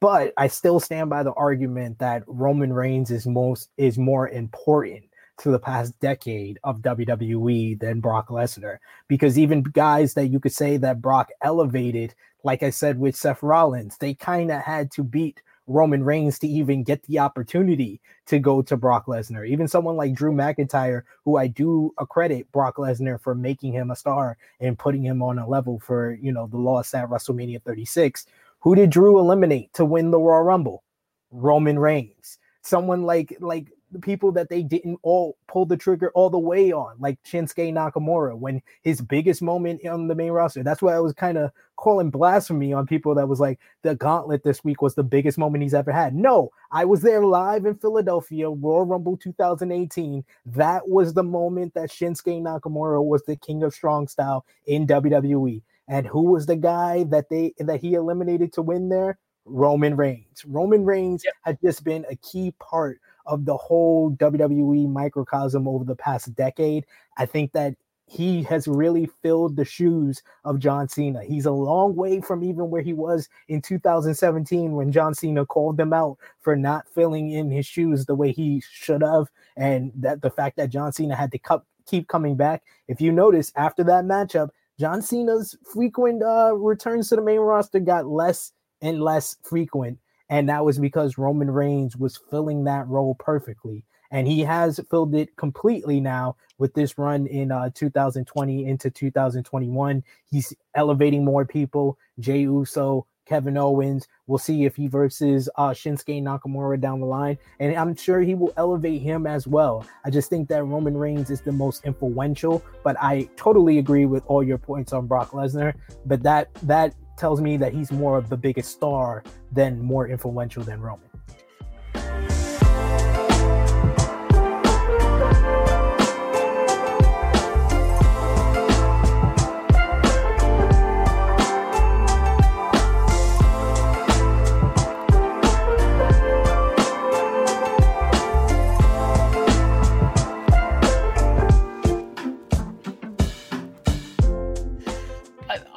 But I still stand by the argument that Roman Reigns is most is more important to the past decade of WWE than Brock Lesnar because even guys that you could say that Brock elevated like I said with Seth Rollins, they kind of had to beat Roman Reigns to even get the opportunity to go to Brock Lesnar. Even someone like Drew McIntyre, who I do accredit Brock Lesnar for making him a star and putting him on a level for, you know, the loss at WrestleMania 36. Who did Drew eliminate to win the Royal Rumble? Roman Reigns. Someone like like the people that they didn't all pull the trigger all the way on, like Shinsuke Nakamura, when his biggest moment on the main roster. That's why I was kind of calling blasphemy on people that was like the gauntlet this week was the biggest moment he's ever had. No, I was there live in Philadelphia, Royal Rumble 2018. That was the moment that Shinsuke Nakamura was the king of strong style in WWE. And who was the guy that they that he eliminated to win there? Roman Reigns. Roman Reigns yep. had just been a key part of the whole WWE microcosm over the past decade. I think that he has really filled the shoes of John Cena. He's a long way from even where he was in 2017 when John Cena called him out for not filling in his shoes the way he should have. And that the fact that John Cena had to keep coming back. If you notice after that matchup, John Cena's frequent uh, returns to the main roster got less and less frequent and that was because Roman Reigns was filling that role perfectly. And he has filled it completely now with this run in uh, 2020 into 2021. He's elevating more people. Jey Uso, Kevin Owens. We'll see if he versus uh, Shinsuke Nakamura down the line, and I'm sure he will elevate him as well. I just think that Roman Reigns is the most influential, but I totally agree with all your points on Brock Lesnar. But that that tells me that he's more of the biggest star than more influential than Roman.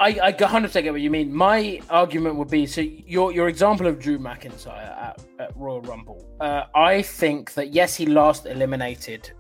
I, I 100% get what you mean. My argument would be so your your example of Drew McIntyre at, at Royal Rumble. Uh, I think that yes, he last eliminated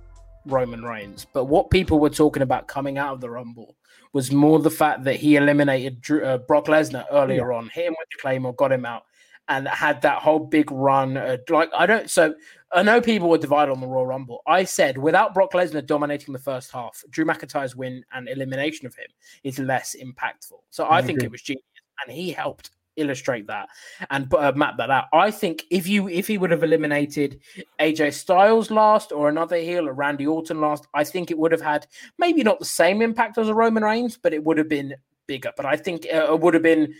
Roman Reigns, but what people were talking about coming out of the Rumble was more the fact that he eliminated Drew, uh, Brock Lesnar earlier yeah. on, hit him with the claymore, got him out, and had that whole big run. Uh, like I don't so I know people were divided on the Royal Rumble. I said without Brock Lesnar dominating the first half, Drew McIntyre's win and elimination of him is less impactful. So I, I think it was genius, and he helped illustrate that and uh, map that out. I think if you if he would have eliminated AJ Styles last or another heel or Randy Orton last, I think it would have had maybe not the same impact as a Roman Reigns, but it would have been bigger. But I think uh, it would have been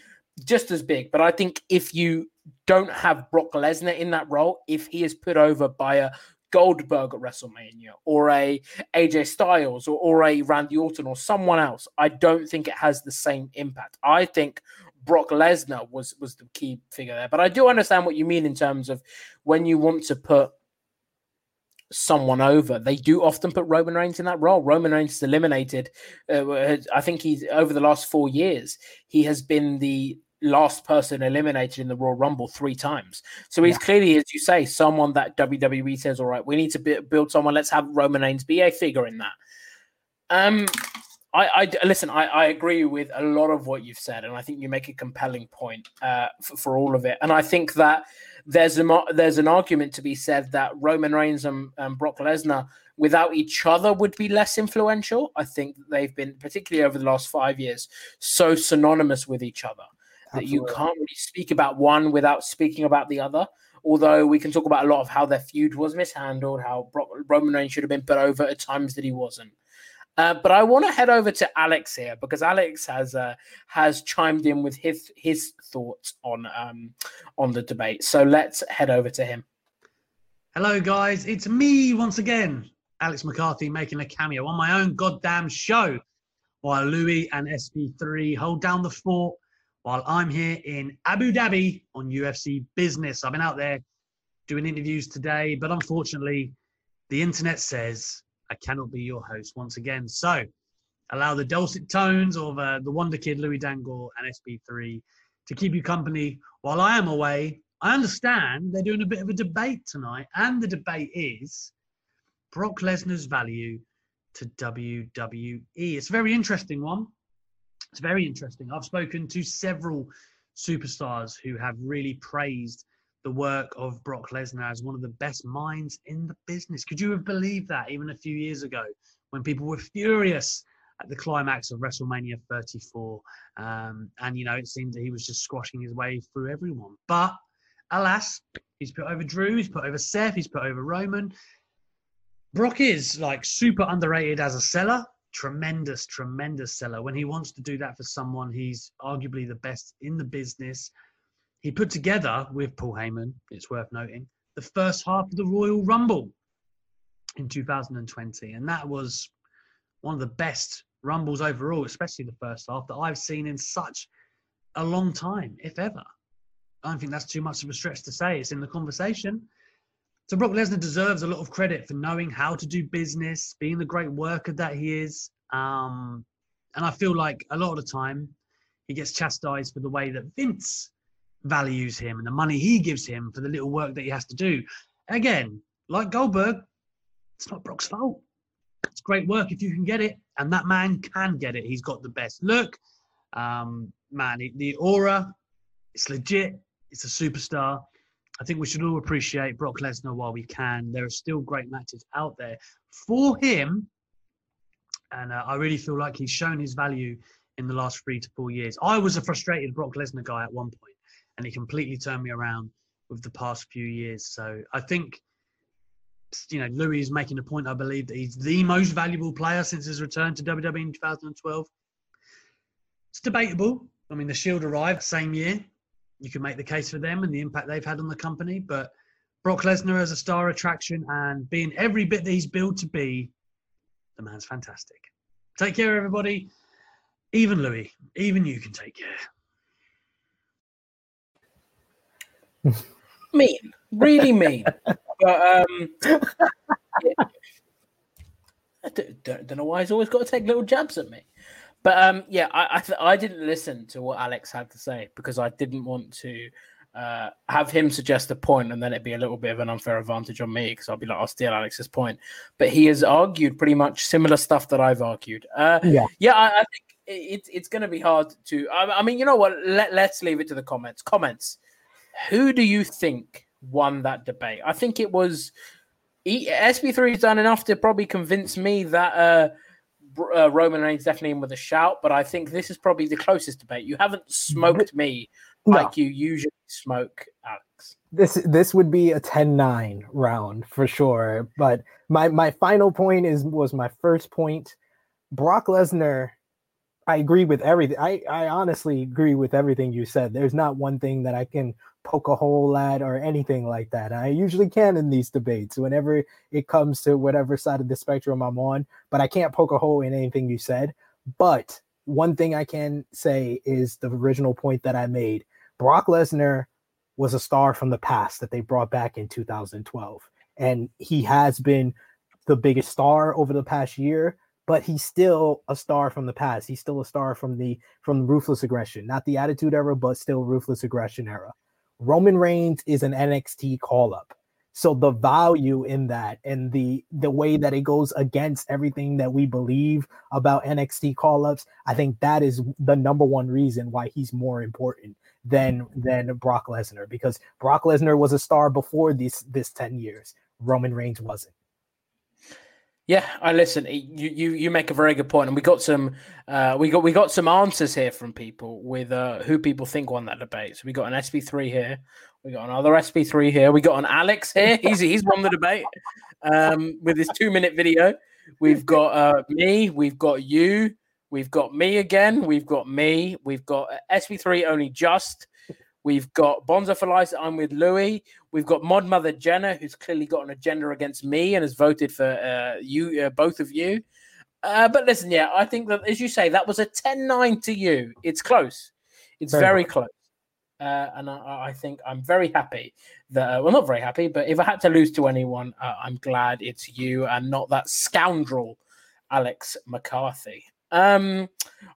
just as big. But I think if you don't have Brock Lesnar in that role, if he is put over by a Goldberg at WrestleMania or a AJ Styles or, or a Randy Orton or someone else, I don't think it has the same impact. I think Brock Lesnar was was the key figure there. But I do understand what you mean in terms of when you want to put someone over. They do often put Roman Reigns in that role. Roman Reigns is eliminated. Uh, I think he's over the last four years. He has been the last person eliminated in the Royal Rumble three times. So he's yeah. clearly, as you say, someone that WWE says, "All right, we need to build someone. Let's have Roman Reigns be a figure in that." Um, I, I listen. I, I agree with a lot of what you've said, and I think you make a compelling point uh, for, for all of it. And I think that there's a there's an argument to be said that Roman Reigns and, and Brock Lesnar without each other would be less influential. I think they've been, particularly over the last five years, so synonymous with each other that you can't really speak about one without speaking about the other. Although we can talk about a lot of how their feud was mishandled, how Brock, Roman Reigns should have been put over at times that he wasn't. Uh, but I want to head over to Alex here because Alex has uh, has chimed in with his his thoughts on um, on the debate. So let's head over to him. Hello, guys. It's me once again, Alex McCarthy, making a cameo on my own goddamn show, while Louis and SP3 hold down the fort while I'm here in Abu Dhabi on UFC business. I've been out there doing interviews today, but unfortunately, the internet says I cannot be your host once again. So allow the dulcet tones of uh, the Wonder Kid, Louis Dangoor, and SP3 to keep you company while I am away. I understand they're doing a bit of a debate tonight, and the debate is Brock Lesnar's value to WWE. It's a very interesting one. It's very interesting. I've spoken to several superstars who have really praised the work of Brock Lesnar as one of the best minds in the business. Could you have believed that even a few years ago when people were furious at the climax of WrestleMania 34? Um, and, you know, it seemed that he was just squashing his way through everyone. But alas, he's put over Drew, he's put over Seth, he's put over Roman. Brock is like super underrated as a seller tremendous, tremendous seller. When he wants to do that for someone, he's arguably the best in the business. He put together with Paul Heyman, it's worth noting, the first half of the Royal Rumble in 2020. And that was one of the best Rumbles overall, especially the first half, that I've seen in such a long time, if ever. I don't think that's too much of a stretch to say. It's in the conversation. So Brock Lesnar deserves a lot of credit for knowing how to do business, being the great worker that he is. Um, and I feel like a lot of the time he gets chastised for the way that Vince values him and the money he gives him for the little work that he has to do. again, like Goldberg, it's not Brock's fault. It's great work if you can get it, and that man can get it. He's got the best look. Um, man, the aura, it's legit. It's a superstar. I think we should all appreciate Brock Lesnar while we can. There are still great matches out there for him. And uh, I really feel like he's shown his value in the last three to four years. I was a frustrated Brock Lesnar guy at one and he completely turned me around with the past few years. So I think, you know, Louis is making a point. I believe that he's the most valuable player since his return to WWE in 2012. It's debatable. I mean, the Shield arrived same year. You can make the case for them and the impact they've had on the company, but Brock Lesnar as a star attraction and being every bit that he's built to be, the man's fantastic. Take care, everybody. Even Louis, even you can take care. [laughs] mean, really mean. but um, [laughs] I don't, don't, know why he's always got to take little jabs at me. But um, yeah, I I, th- I, didn't listen to what Alex had to say because I didn't want to uh, have him suggest a point and then it'd be a little bit of an unfair advantage on me because I'll be like, I'll steal Alex's point. But he has argued pretty much similar stuff that I've argued. Uh, yeah, yeah, I, I think it's it's going to be hard to. I, I, mean, you know what? Let let's leave it to the comments. Comments. Who do you think won that debate? I think it was SP3 has done enough to probably convince me that uh, uh, Roman Reigns definitely in with a shout, but I think this is probably the closest debate. You haven't smoked me like you usually smoke, Alex. This this would be a 10-9 round for sure. But my my final point is was my first point. Brock Lesnar I agree with everything. I, I honestly agree with everything you said. There's not one thing that I can poke a hole at or anything like that. I usually can in these debates whenever it comes to whatever side of the spectrum I'm on, but I can't poke a hole in anything you said. But one thing I can say is the original point that I made. Brock Lesnar was a star from the past that they brought back in 2012. And he has been the biggest star over the past year but he's still a star from the past. He's still a star from the from ruthless aggression, not the attitude era, but still ruthless aggression era. Roman Reigns is an NXT call up. So the value in that and the the way that it goes against everything that we believe about NXT call ups, I think that is the number one reason why he's more important than than Brock Lesnar because Brock Lesnar was a star before this this 10 years. Roman Reigns wasn't. Yeah, I listen. You you you make a very good point, and we got some uh, we got we got some answers here from people with uh, who people think won that debate. So we got an SP three here, we got another SP three here, we got an Alex here. [laughs] He's he's won the debate um, with his two minute video. We've got uh, me, we've got you, we've got me again, we've got me, we've got SP three only just, We've got Bonza for Life. I'm with Louis. We've got Mod Mother Jenna, who's clearly got an agenda against me and has voted for uh, you, uh, both of you. Uh, but listen, yeah, I think that, as you say, that was a 10 9 to you. It's close. It's very, very close. Uh, and I, I, think I'm very happy that, uh, well, not very happy, but if I had to lose to anyone, uh, I'm glad it's you and not that scoundrel, Alex McCarthy. Um,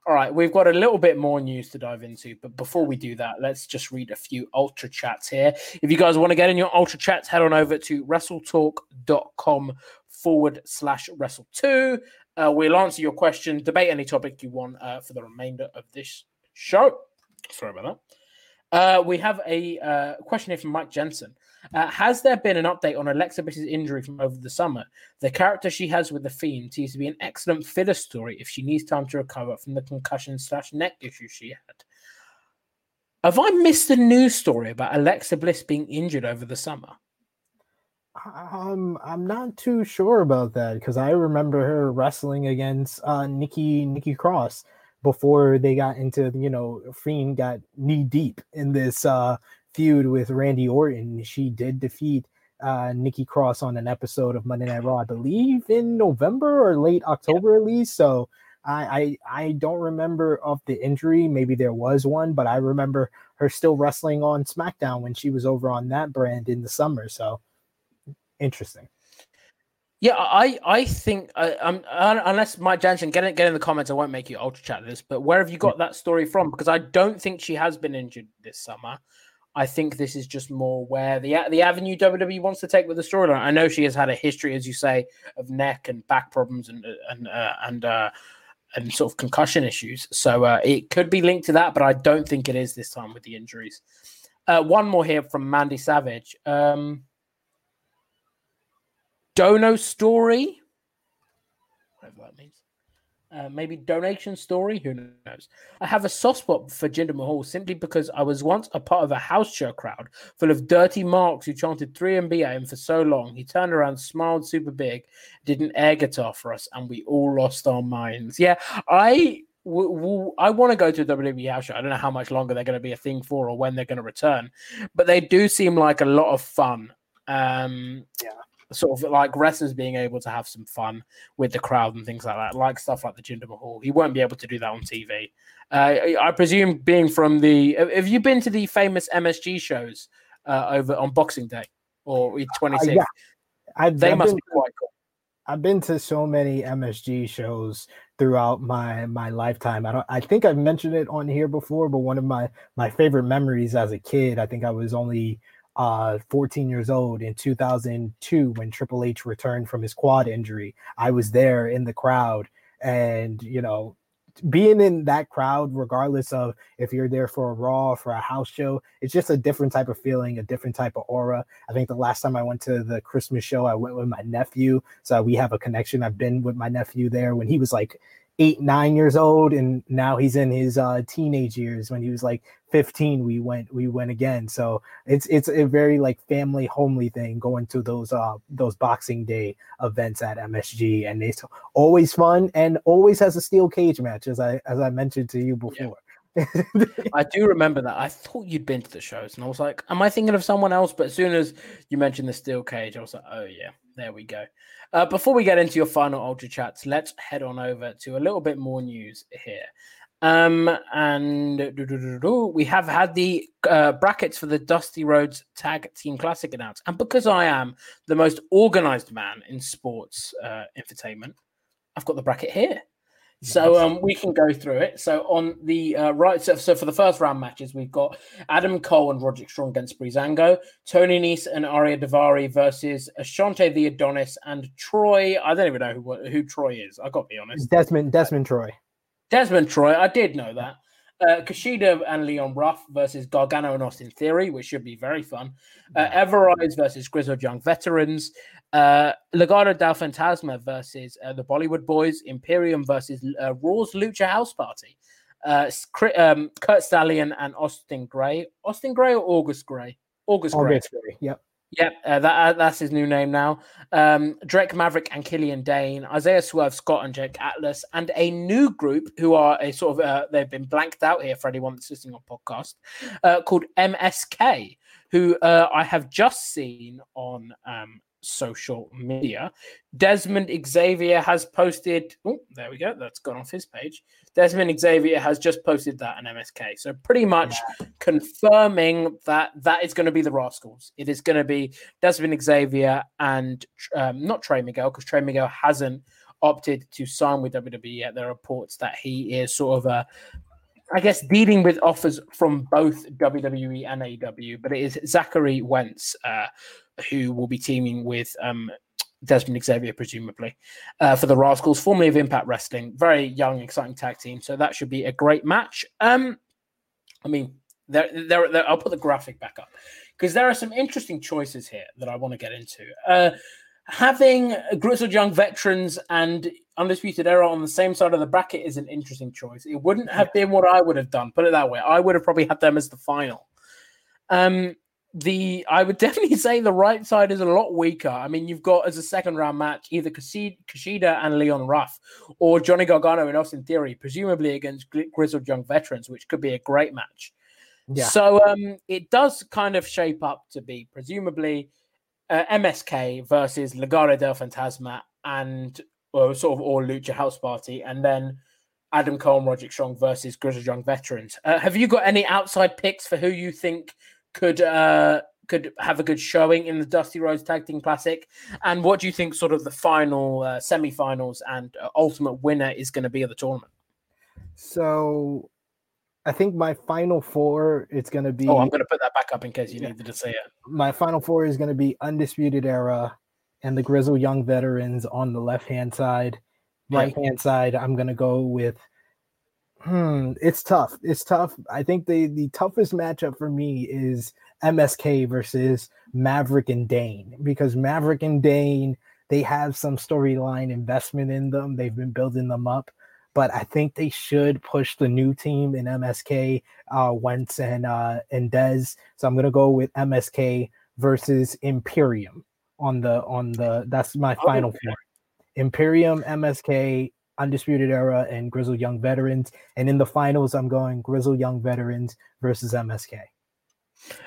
all right, we've got a little bit more news to dive into, but before we do that, let's just read a few ultra chats here. If you guys want to get in your ultra chats, head on over to wrestletalk.com forward slash wrestle two. Uh, we'll answer your question, debate any topic you want uh, for the remainder of this show. Sorry about that. Uh, we have a uh, question here from Mike Jensen. Uh, has there been an update on Alexa Bliss's injury from over the summer? The character she has with the Fiend seems to be an excellent filler story if she needs time to recover from the concussion slash neck issue she had. Have I missed a news story about Alexa Bliss being injured over the summer? Um, I'm not too sure about that because I remember her wrestling against uh, Nikki Nikki Cross before they got into you know Fiend got knee deep in this uh feud with Randy Orton, she did defeat uh, Nikki Cross on an episode of Monday Night Raw, I believe in November or late October yeah. at least. So I, I I don't remember of the injury. Maybe there was one, but I remember her still wrestling on SmackDown when she was over on that brand in the summer. So interesting. Yeah, I I think uh, um, unless Mike Jansen get it get in the comments, I won't make you ultra chat this. But where have you got that story from? Because I don't think she has been injured this summer. I think this is just more where the the avenue WWE wants to take with the storyline. I know she has had a history, as you say, of neck and back problems and and uh, and uh, and sort of concussion issues. So uh, it could be linked to that, but I don't think it is this time with the injuries. Uh, one more here from Mandy Savage. Um, Dono story, whatever that means. Uh, maybe donation story. Who knows? I have a soft spot for Jinder Mahal simply because I was once a part of a house show crowd full of dirty marks who chanted 3MB at him for so long. He turned around, smiled super big, did an air guitar for us, and we all lost our minds. Yeah, I. I want to go to a WWE house show. I don't know how much longer they're going to be a thing for or when they're going to return, but they do seem like a lot of fun. Um, Yeah. Sort of like wrestlers being able to have some fun with the crowd and things like that, like stuff like the Jinder Mahal. He won't be able to do that on TV. Uh, I presume, being from the, have you been to the famous MSG shows uh, over on Boxing Day or 26th? Uh, yeah. I've, They I've must been be quite cool. I've been to so many MSG shows throughout my my lifetime. I don't I think I've mentioned it on here before, but one of my my favorite memories as a kid, I think I was only uh 14 years old in 2002 when Triple H returned from his quad injury. I was there in the crowd and you know being in that crowd regardless of if you're there for a raw for a house show it's just a different type of feeling a different type of aura i think the last time i went to the christmas show i went with my nephew so we have a connection i've been with my nephew there when he was like eight nine years old and now he's in his uh teenage years when he was like 15 we went we went again so it's it's a very like family homely thing going to those uh those boxing day events at msg and it's always fun and always has a steel cage match as i as i mentioned to you before I do remember that. I thought you'd been to the shows, and I was like, "Am I thinking of someone else?" But as soon as you mentioned the steel cage, I was like, "Oh yeah, there we go." Uh, before we get into your final ultra chats, let's head on over to a little bit more news here. Um, and we have had the uh, brackets for the Dusty Rhodes Tag Team Classic announced, and because I am the most organized man in sports uh, entertainment, I've got the bracket here. So um, we can go through it. So on the uh, right, so, so for the first round matches, we've got Adam Cole and Roderick Strong against Breezango, Tony Nese and Ariya Daivari versus Ashante the Adonis and Troy. I don't even know who who Troy is. I got to be honest. desmond desmond troy Desmond Troy, I did know that. Uh, Kushida and Leon Ruff versus Gargano and Austin Theory, which should be very fun. Uh, Ever-Rise versus Grizzled Young Veterans. Uh, Legado del Fantasma versus uh, the Bollywood Boys. Imperium versus uh, Raw's Lucha House Party. Uh, um, Curt Stallion and Austin Gray. Austin Gray or August Gray? August Gray. August Gray, yep Yep, uh, that uh, that's his new name now. Um, Drake Maverick and Killian Dain, Isaiah Swerve Scott and Jake Atlas, and a new group who are a sort of uh, they've been blanked out here for anyone that's listening on podcast uh, called MSK, who uh, I have just seen on um, social media. Dezmond Xavier has posted. Oh, there we go. That's gone off his page. Dezmond Xavier has just posted that on MSK. So pretty much confirming that that is going to be the Rascals. It is going to be Dezmond Xavier and um, not Trey Miguel because Trey Miguel hasn't opted to sign with WWE yet. There are reports that he is sort of a I guess dealing with offers from both WWE and AEW, but it is Zachary Wentz uh, who will be teaming with um, Dezmond Xavier, presumably, uh, for the Rascals, formerly of Impact Wrestling. Very young, exciting tag team. So that should be a great match. Um, I mean, there, there, there, I'll put the graphic back up because there are some interesting choices here that I want to get into. Uh, having grizzled young veterans and undisputed era on the same side of the bracket is an interesting choice. It wouldn't have been what I would have done. Put it that way. I would have probably had them as the final. Um, the I would [laughs] definitely say the right side is a lot weaker. I mean, you've got as a second round match either Kushida Kushida and Leon Ruff or Johnny Gargano and Austin Theory, presumably against grizzled young veterans, which could be a great match. Yeah. So um, it does kind of shape up to be presumably uh, MSK versus Legado del Fantasma and well, sort of all Lucha House Party, and then Adam Cole and Roderick Strong versus Grizzled Young Veterans. Uh, have you got any outside picks for who you think could uh, could have a good showing in the Dusty Rhodes Tag Team Classic? And what do you think sort of the final uh, semi-finals and uh, ultimate winner is going to be of the tournament? So I think my final four it's going to be Oh, I'm going to put that back up in case you needed to say it. my final four is going to be undisputed era and the grizzle young veterans on the left hand side right hand side i'm going to go with hmm it's tough it's tough. I think the the toughest matchup for me is msk versus maverick and dane because maverick and dane they have some storyline investment in them. They've been building them up but I think they should push the new team in MSK, uh, Wentz and uh, and Dez. So I'm gonna go with MSK versus Imperium on the on the. That's my oh, final okay. four. Imperium, MSK, Undisputed Era, and Grizzled Young Veterans. And in the finals, I'm going Grizzled Young Veterans versus MSK.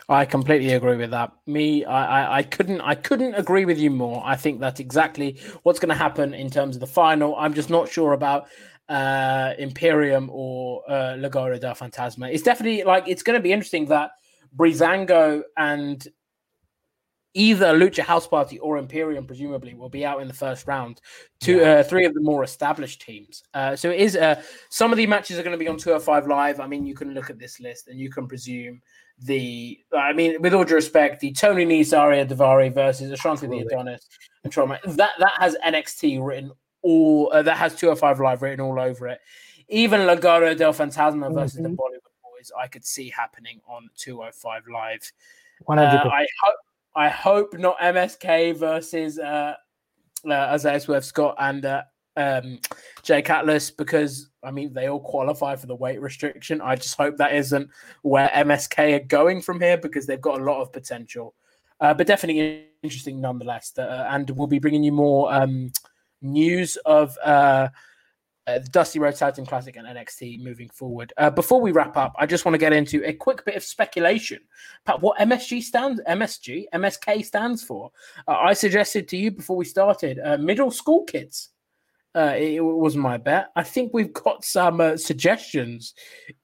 I completely agree with that. Me, I, I, I, couldn't, I couldn't agree with you more. I think that's exactly what's going to happen in terms of the final. I'm just not sure about uh, Imperium or uh, Legado del Fantasma. It's definitely like it's going to be interesting that Breezango and either Lucha House Party or Imperium presumably will be out in the first round. Two, yeah. uh, three of the more established teams. Uh, so it is. Uh, some of the matches are going to be on 205 Live. I mean, you can look at this list and you can presume the. I mean, with all due respect, the Tony Nese Ariya Daivari versus Ashante the Adonis and Trauma that that has NXT written all. Uh, that has 205 Live written all over it. Even Legado del Fantasma versus mm-hmm. the Bollywood Boys, I could see happening on 205 Live. 100%. Uh, I hope I hope not MSK versus uh, uh, Isaiah Swerve Scott and uh, um, Jake Atlas because I mean they all qualify for the weight restriction. I just hope that isn't where MSK are going from here because they've got a lot of potential. Uh, but definitely interesting nonetheless. Uh, and we'll be bringing you more um, news of uh, the Dusty Rhodes Tag Team Classic and NXT moving forward. Uh, before we wrap up, I just want to get into a quick bit of speculation about what MSG stands, MSG, MSK stands for. Uh, I suggested to you before we started, uh, middle school kids. Uh, it, it, was my bet. I think we've got some uh, suggestions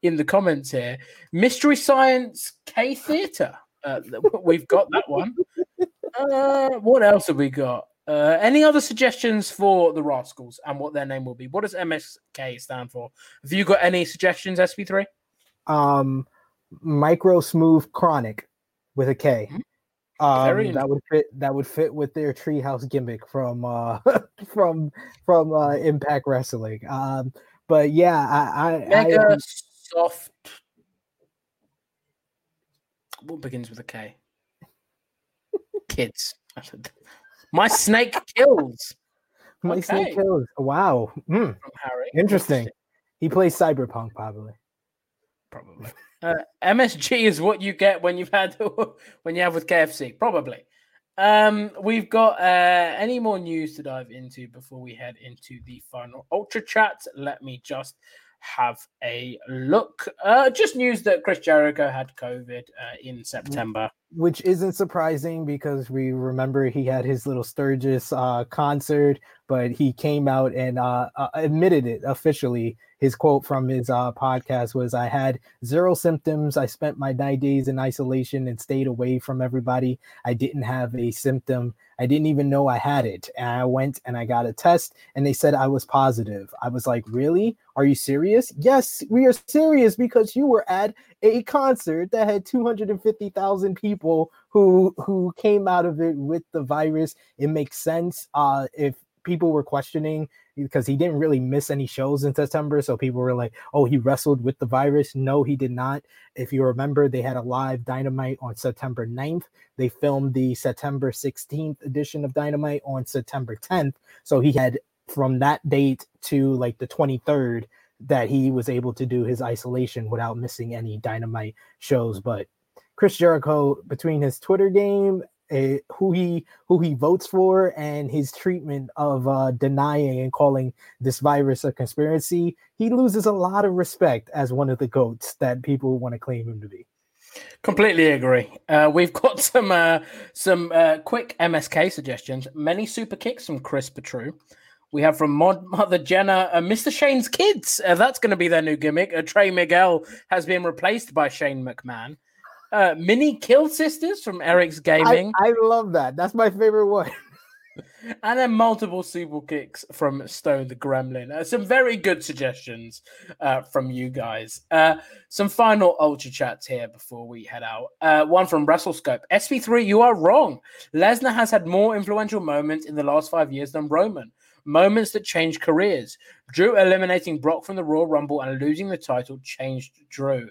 in the comments here. Mystery Science K Theatre. we've got that one. [laughs] what else have we got? Uh, any other suggestions for the Rascals and what their name will be? What does MSK stand for? Have you got any suggestions, SP3? Um, micro smooth chronic with a K. Mm-hmm. Um, that would fit. That would fit with their treehouse gimmick from uh [laughs] from from uh, Impact Wrestling. Um, but yeah, I, I mega I, soft. What begins with a K? [laughs] Kids. My snake kills. My okay. snake kills. Wow. Mm. From Harry. Interesting. He plays Cyberpunk, probably. Probably. Uh, MSG is what you get when you've had [laughs] when you have with KFC. Probably. Um, we've got uh, any more news to dive into before we head into the final ultra chat. Let me just have a look. Uh, just news that Chris Jericho had COVID uh, in September. Which isn't surprising because we remember he had his little Sturgis uh, concert, but he came out and uh, uh, admitted it officially his quote from his uh, podcast was I had zero symptoms. I spent my nine days in isolation and stayed away from everybody. I didn't have a symptom. I didn't even know I had it. And I went and I got a test and they said I was positive. I was like, Really? Are you serious? Yes, we are serious because you were at a concert that had 250,000 people who who came out of it with the virus. It makes sense. Uh, if people were questioning because he didn't really miss any shows in September. So people were like, oh, he wrestled with the virus. No, he did not. If you remember, they had a live Dynamite on September 9th. They filmed the September 16th edition of Dynamite on September 10th. So he had from that date to like the 23rd that he was able to do his isolation without missing any Dynamite shows. But Chris Jericho, between his Twitter game uh, who he who he votes for and his treatment of uh, denying and calling this virus a conspiracy, he loses a lot of respect as one of the goats that people want to claim him to be. Completely agree. Uh, we've [laughs] got some uh, some uh, quick MSK suggestions. Many super kicks from Chris Petru. We have from Mod Mother Jenna, uh, Mr. Shane's kids. Uh, that's going to be their new gimmick. Uh, Trey Miguel has been replaced by Shane McMahon uh, mini Kill Sisters from Eric's Gaming. I, I love that. That's my favorite one. [laughs] and then multiple super kicks from Stone the Gremlin. Uh, some very good suggestions uh, from you guys. Uh, some final ultra chats here before we head out. Uh, one from WrestleScope. SP3, you are wrong. Lesnar has had more influential moments in the last five years than Roman. Moments that changed careers. Drew eliminating Brock from the Royal Rumble and losing the title changed Drew.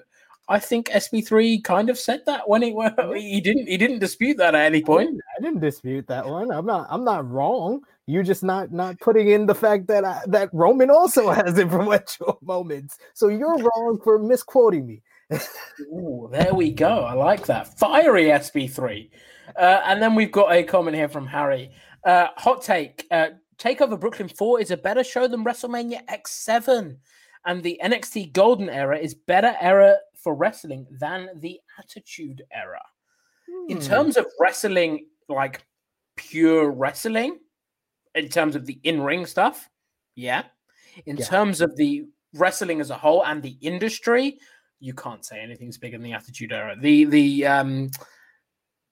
I think SP3 kind of said that when he [laughs] he didn't he didn't dispute that at any point. I didn't, I didn't, dispute that one. I'm not I'm not wrong. You're just not not putting in the fact that I, that Roman also [laughs] has influential [laughs] moments. So you're wrong for misquoting me. Ooh, there we go. I like that. Fiery SP3. Uh, and then we've got a comment here from Harry. Uh, hot take. Uh, Takeover Brooklyn 4 is a better show than WrestleMania X7. And the NXT Golden Era is better era for wrestling than the Attitude Era. Hmm. In terms of wrestling, like pure wrestling, in terms of the in ring stuff, yeah. In yeah. terms of the wrestling as a whole and the industry, you can't say anything's bigger than the Attitude Era. The the um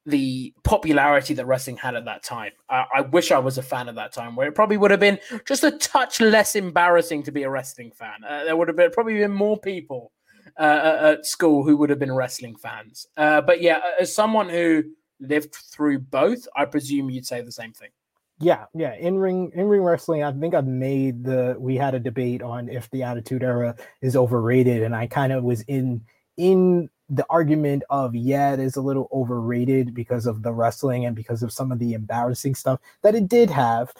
the popularity that wrestling had at that time. I, I, wish I was a fan at that time, where it probably would have been just a touch less embarrassing to be a wrestling fan. Uh, there would have been probably been more people uh, at school who would have been wrestling fans. Uh, but yeah, as someone who lived through both, I presume you'd say the same thing. Yeah, yeah. In ring, in ring wrestling. I think I've made the. We had a debate on if the Attitude Era is overrated, and I kind of was in in the argument of yeah, it is a little overrated because of the wrestling and because of some of the embarrassing stuff that it did have.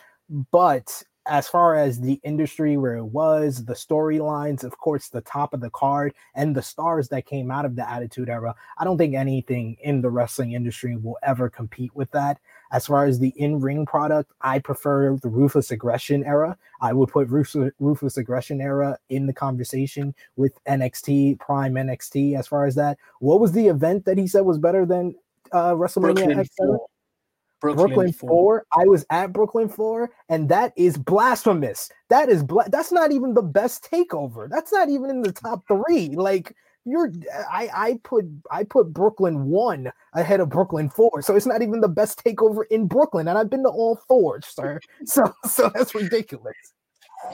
But as far as the industry where it was, the storylines, of course, the top of the card, and the stars that came out of the Attitude Era, I don't think anything in the wrestling industry will ever compete with that. As far as the in ring product, I prefer the Ruthless Aggression era. I would put Ruthless, Ruthless Aggression era in the conversation with NXT, Prime NXT, as far as that. What was the event that he said was better than uh, WrestleMania X? Brooklyn, Brooklyn 4. 4. I was at Brooklyn 4, and that is blasphemous. That is bla- that's not even the best takeover. That's not even in the top three. Like you're I I put I put Brooklyn one ahead of Brooklyn four, so it's not even the best takeover in Brooklyn, and I've been to all four, sir. [laughs] So so that's ridiculous.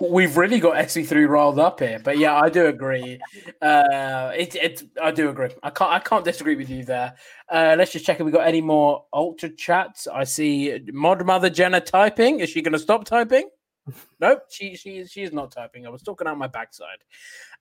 We've really got SP3 rolled up here, but yeah, I do agree. Uh, it, it, I do agree. I can't, I can't disagree with you there. Uh, let's just check if we got any more ultra chats. I see Mod Mother Jenna typing. Is she going to stop typing? Nope, she she she's not typing. I was talking out my backside.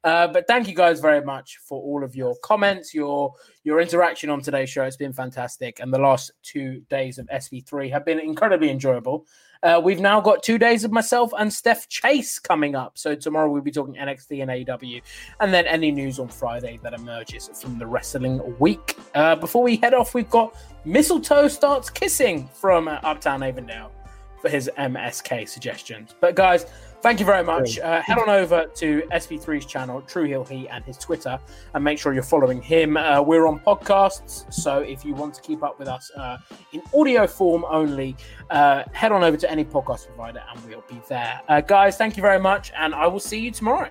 Uh, but thank you guys very much for all of your comments, your your interaction on today's show. It's been fantastic, and the last two days of SP3 have been incredibly enjoyable. Uh, we've now got two days of myself and Steph Chase coming up. So tomorrow we'll be talking NXT and AEW, and then any news on Friday that emerges from the wrestling week. Uh, before we head off, we've got Mistletoe starts kissing from uh, Uptown Avondale for his MSK suggestions. But guys, thank you very much. Uh, head on over to SP3's channel, True Heel He, and his Twitter, and make sure you're following him. Uh, we're on podcasts, so if you want to keep up with us uh, in audio form only, uh, head on over to any podcast provider, and we'll be there. Uh, guys, thank you very much, and I will see you tomorrow.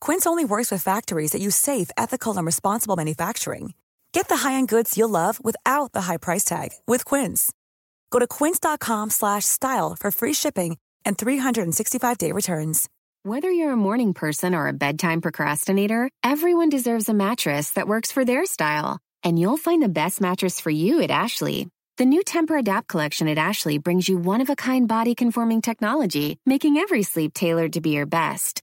Quince only works with factories that use safe, ethical, and responsible manufacturing. Get the high-end goods you'll love without the high price tag with Quince. Go to quince.com/style for free shipping and 365-day returns. Whether you're a morning person or a bedtime procrastinator, everyone deserves a mattress that works for their style. And you'll find the best mattress for you at Ashley. The new Tempur-Adapt collection at Ashley brings you one-of-a-kind body-conforming technology, making every sleep tailored to be your best.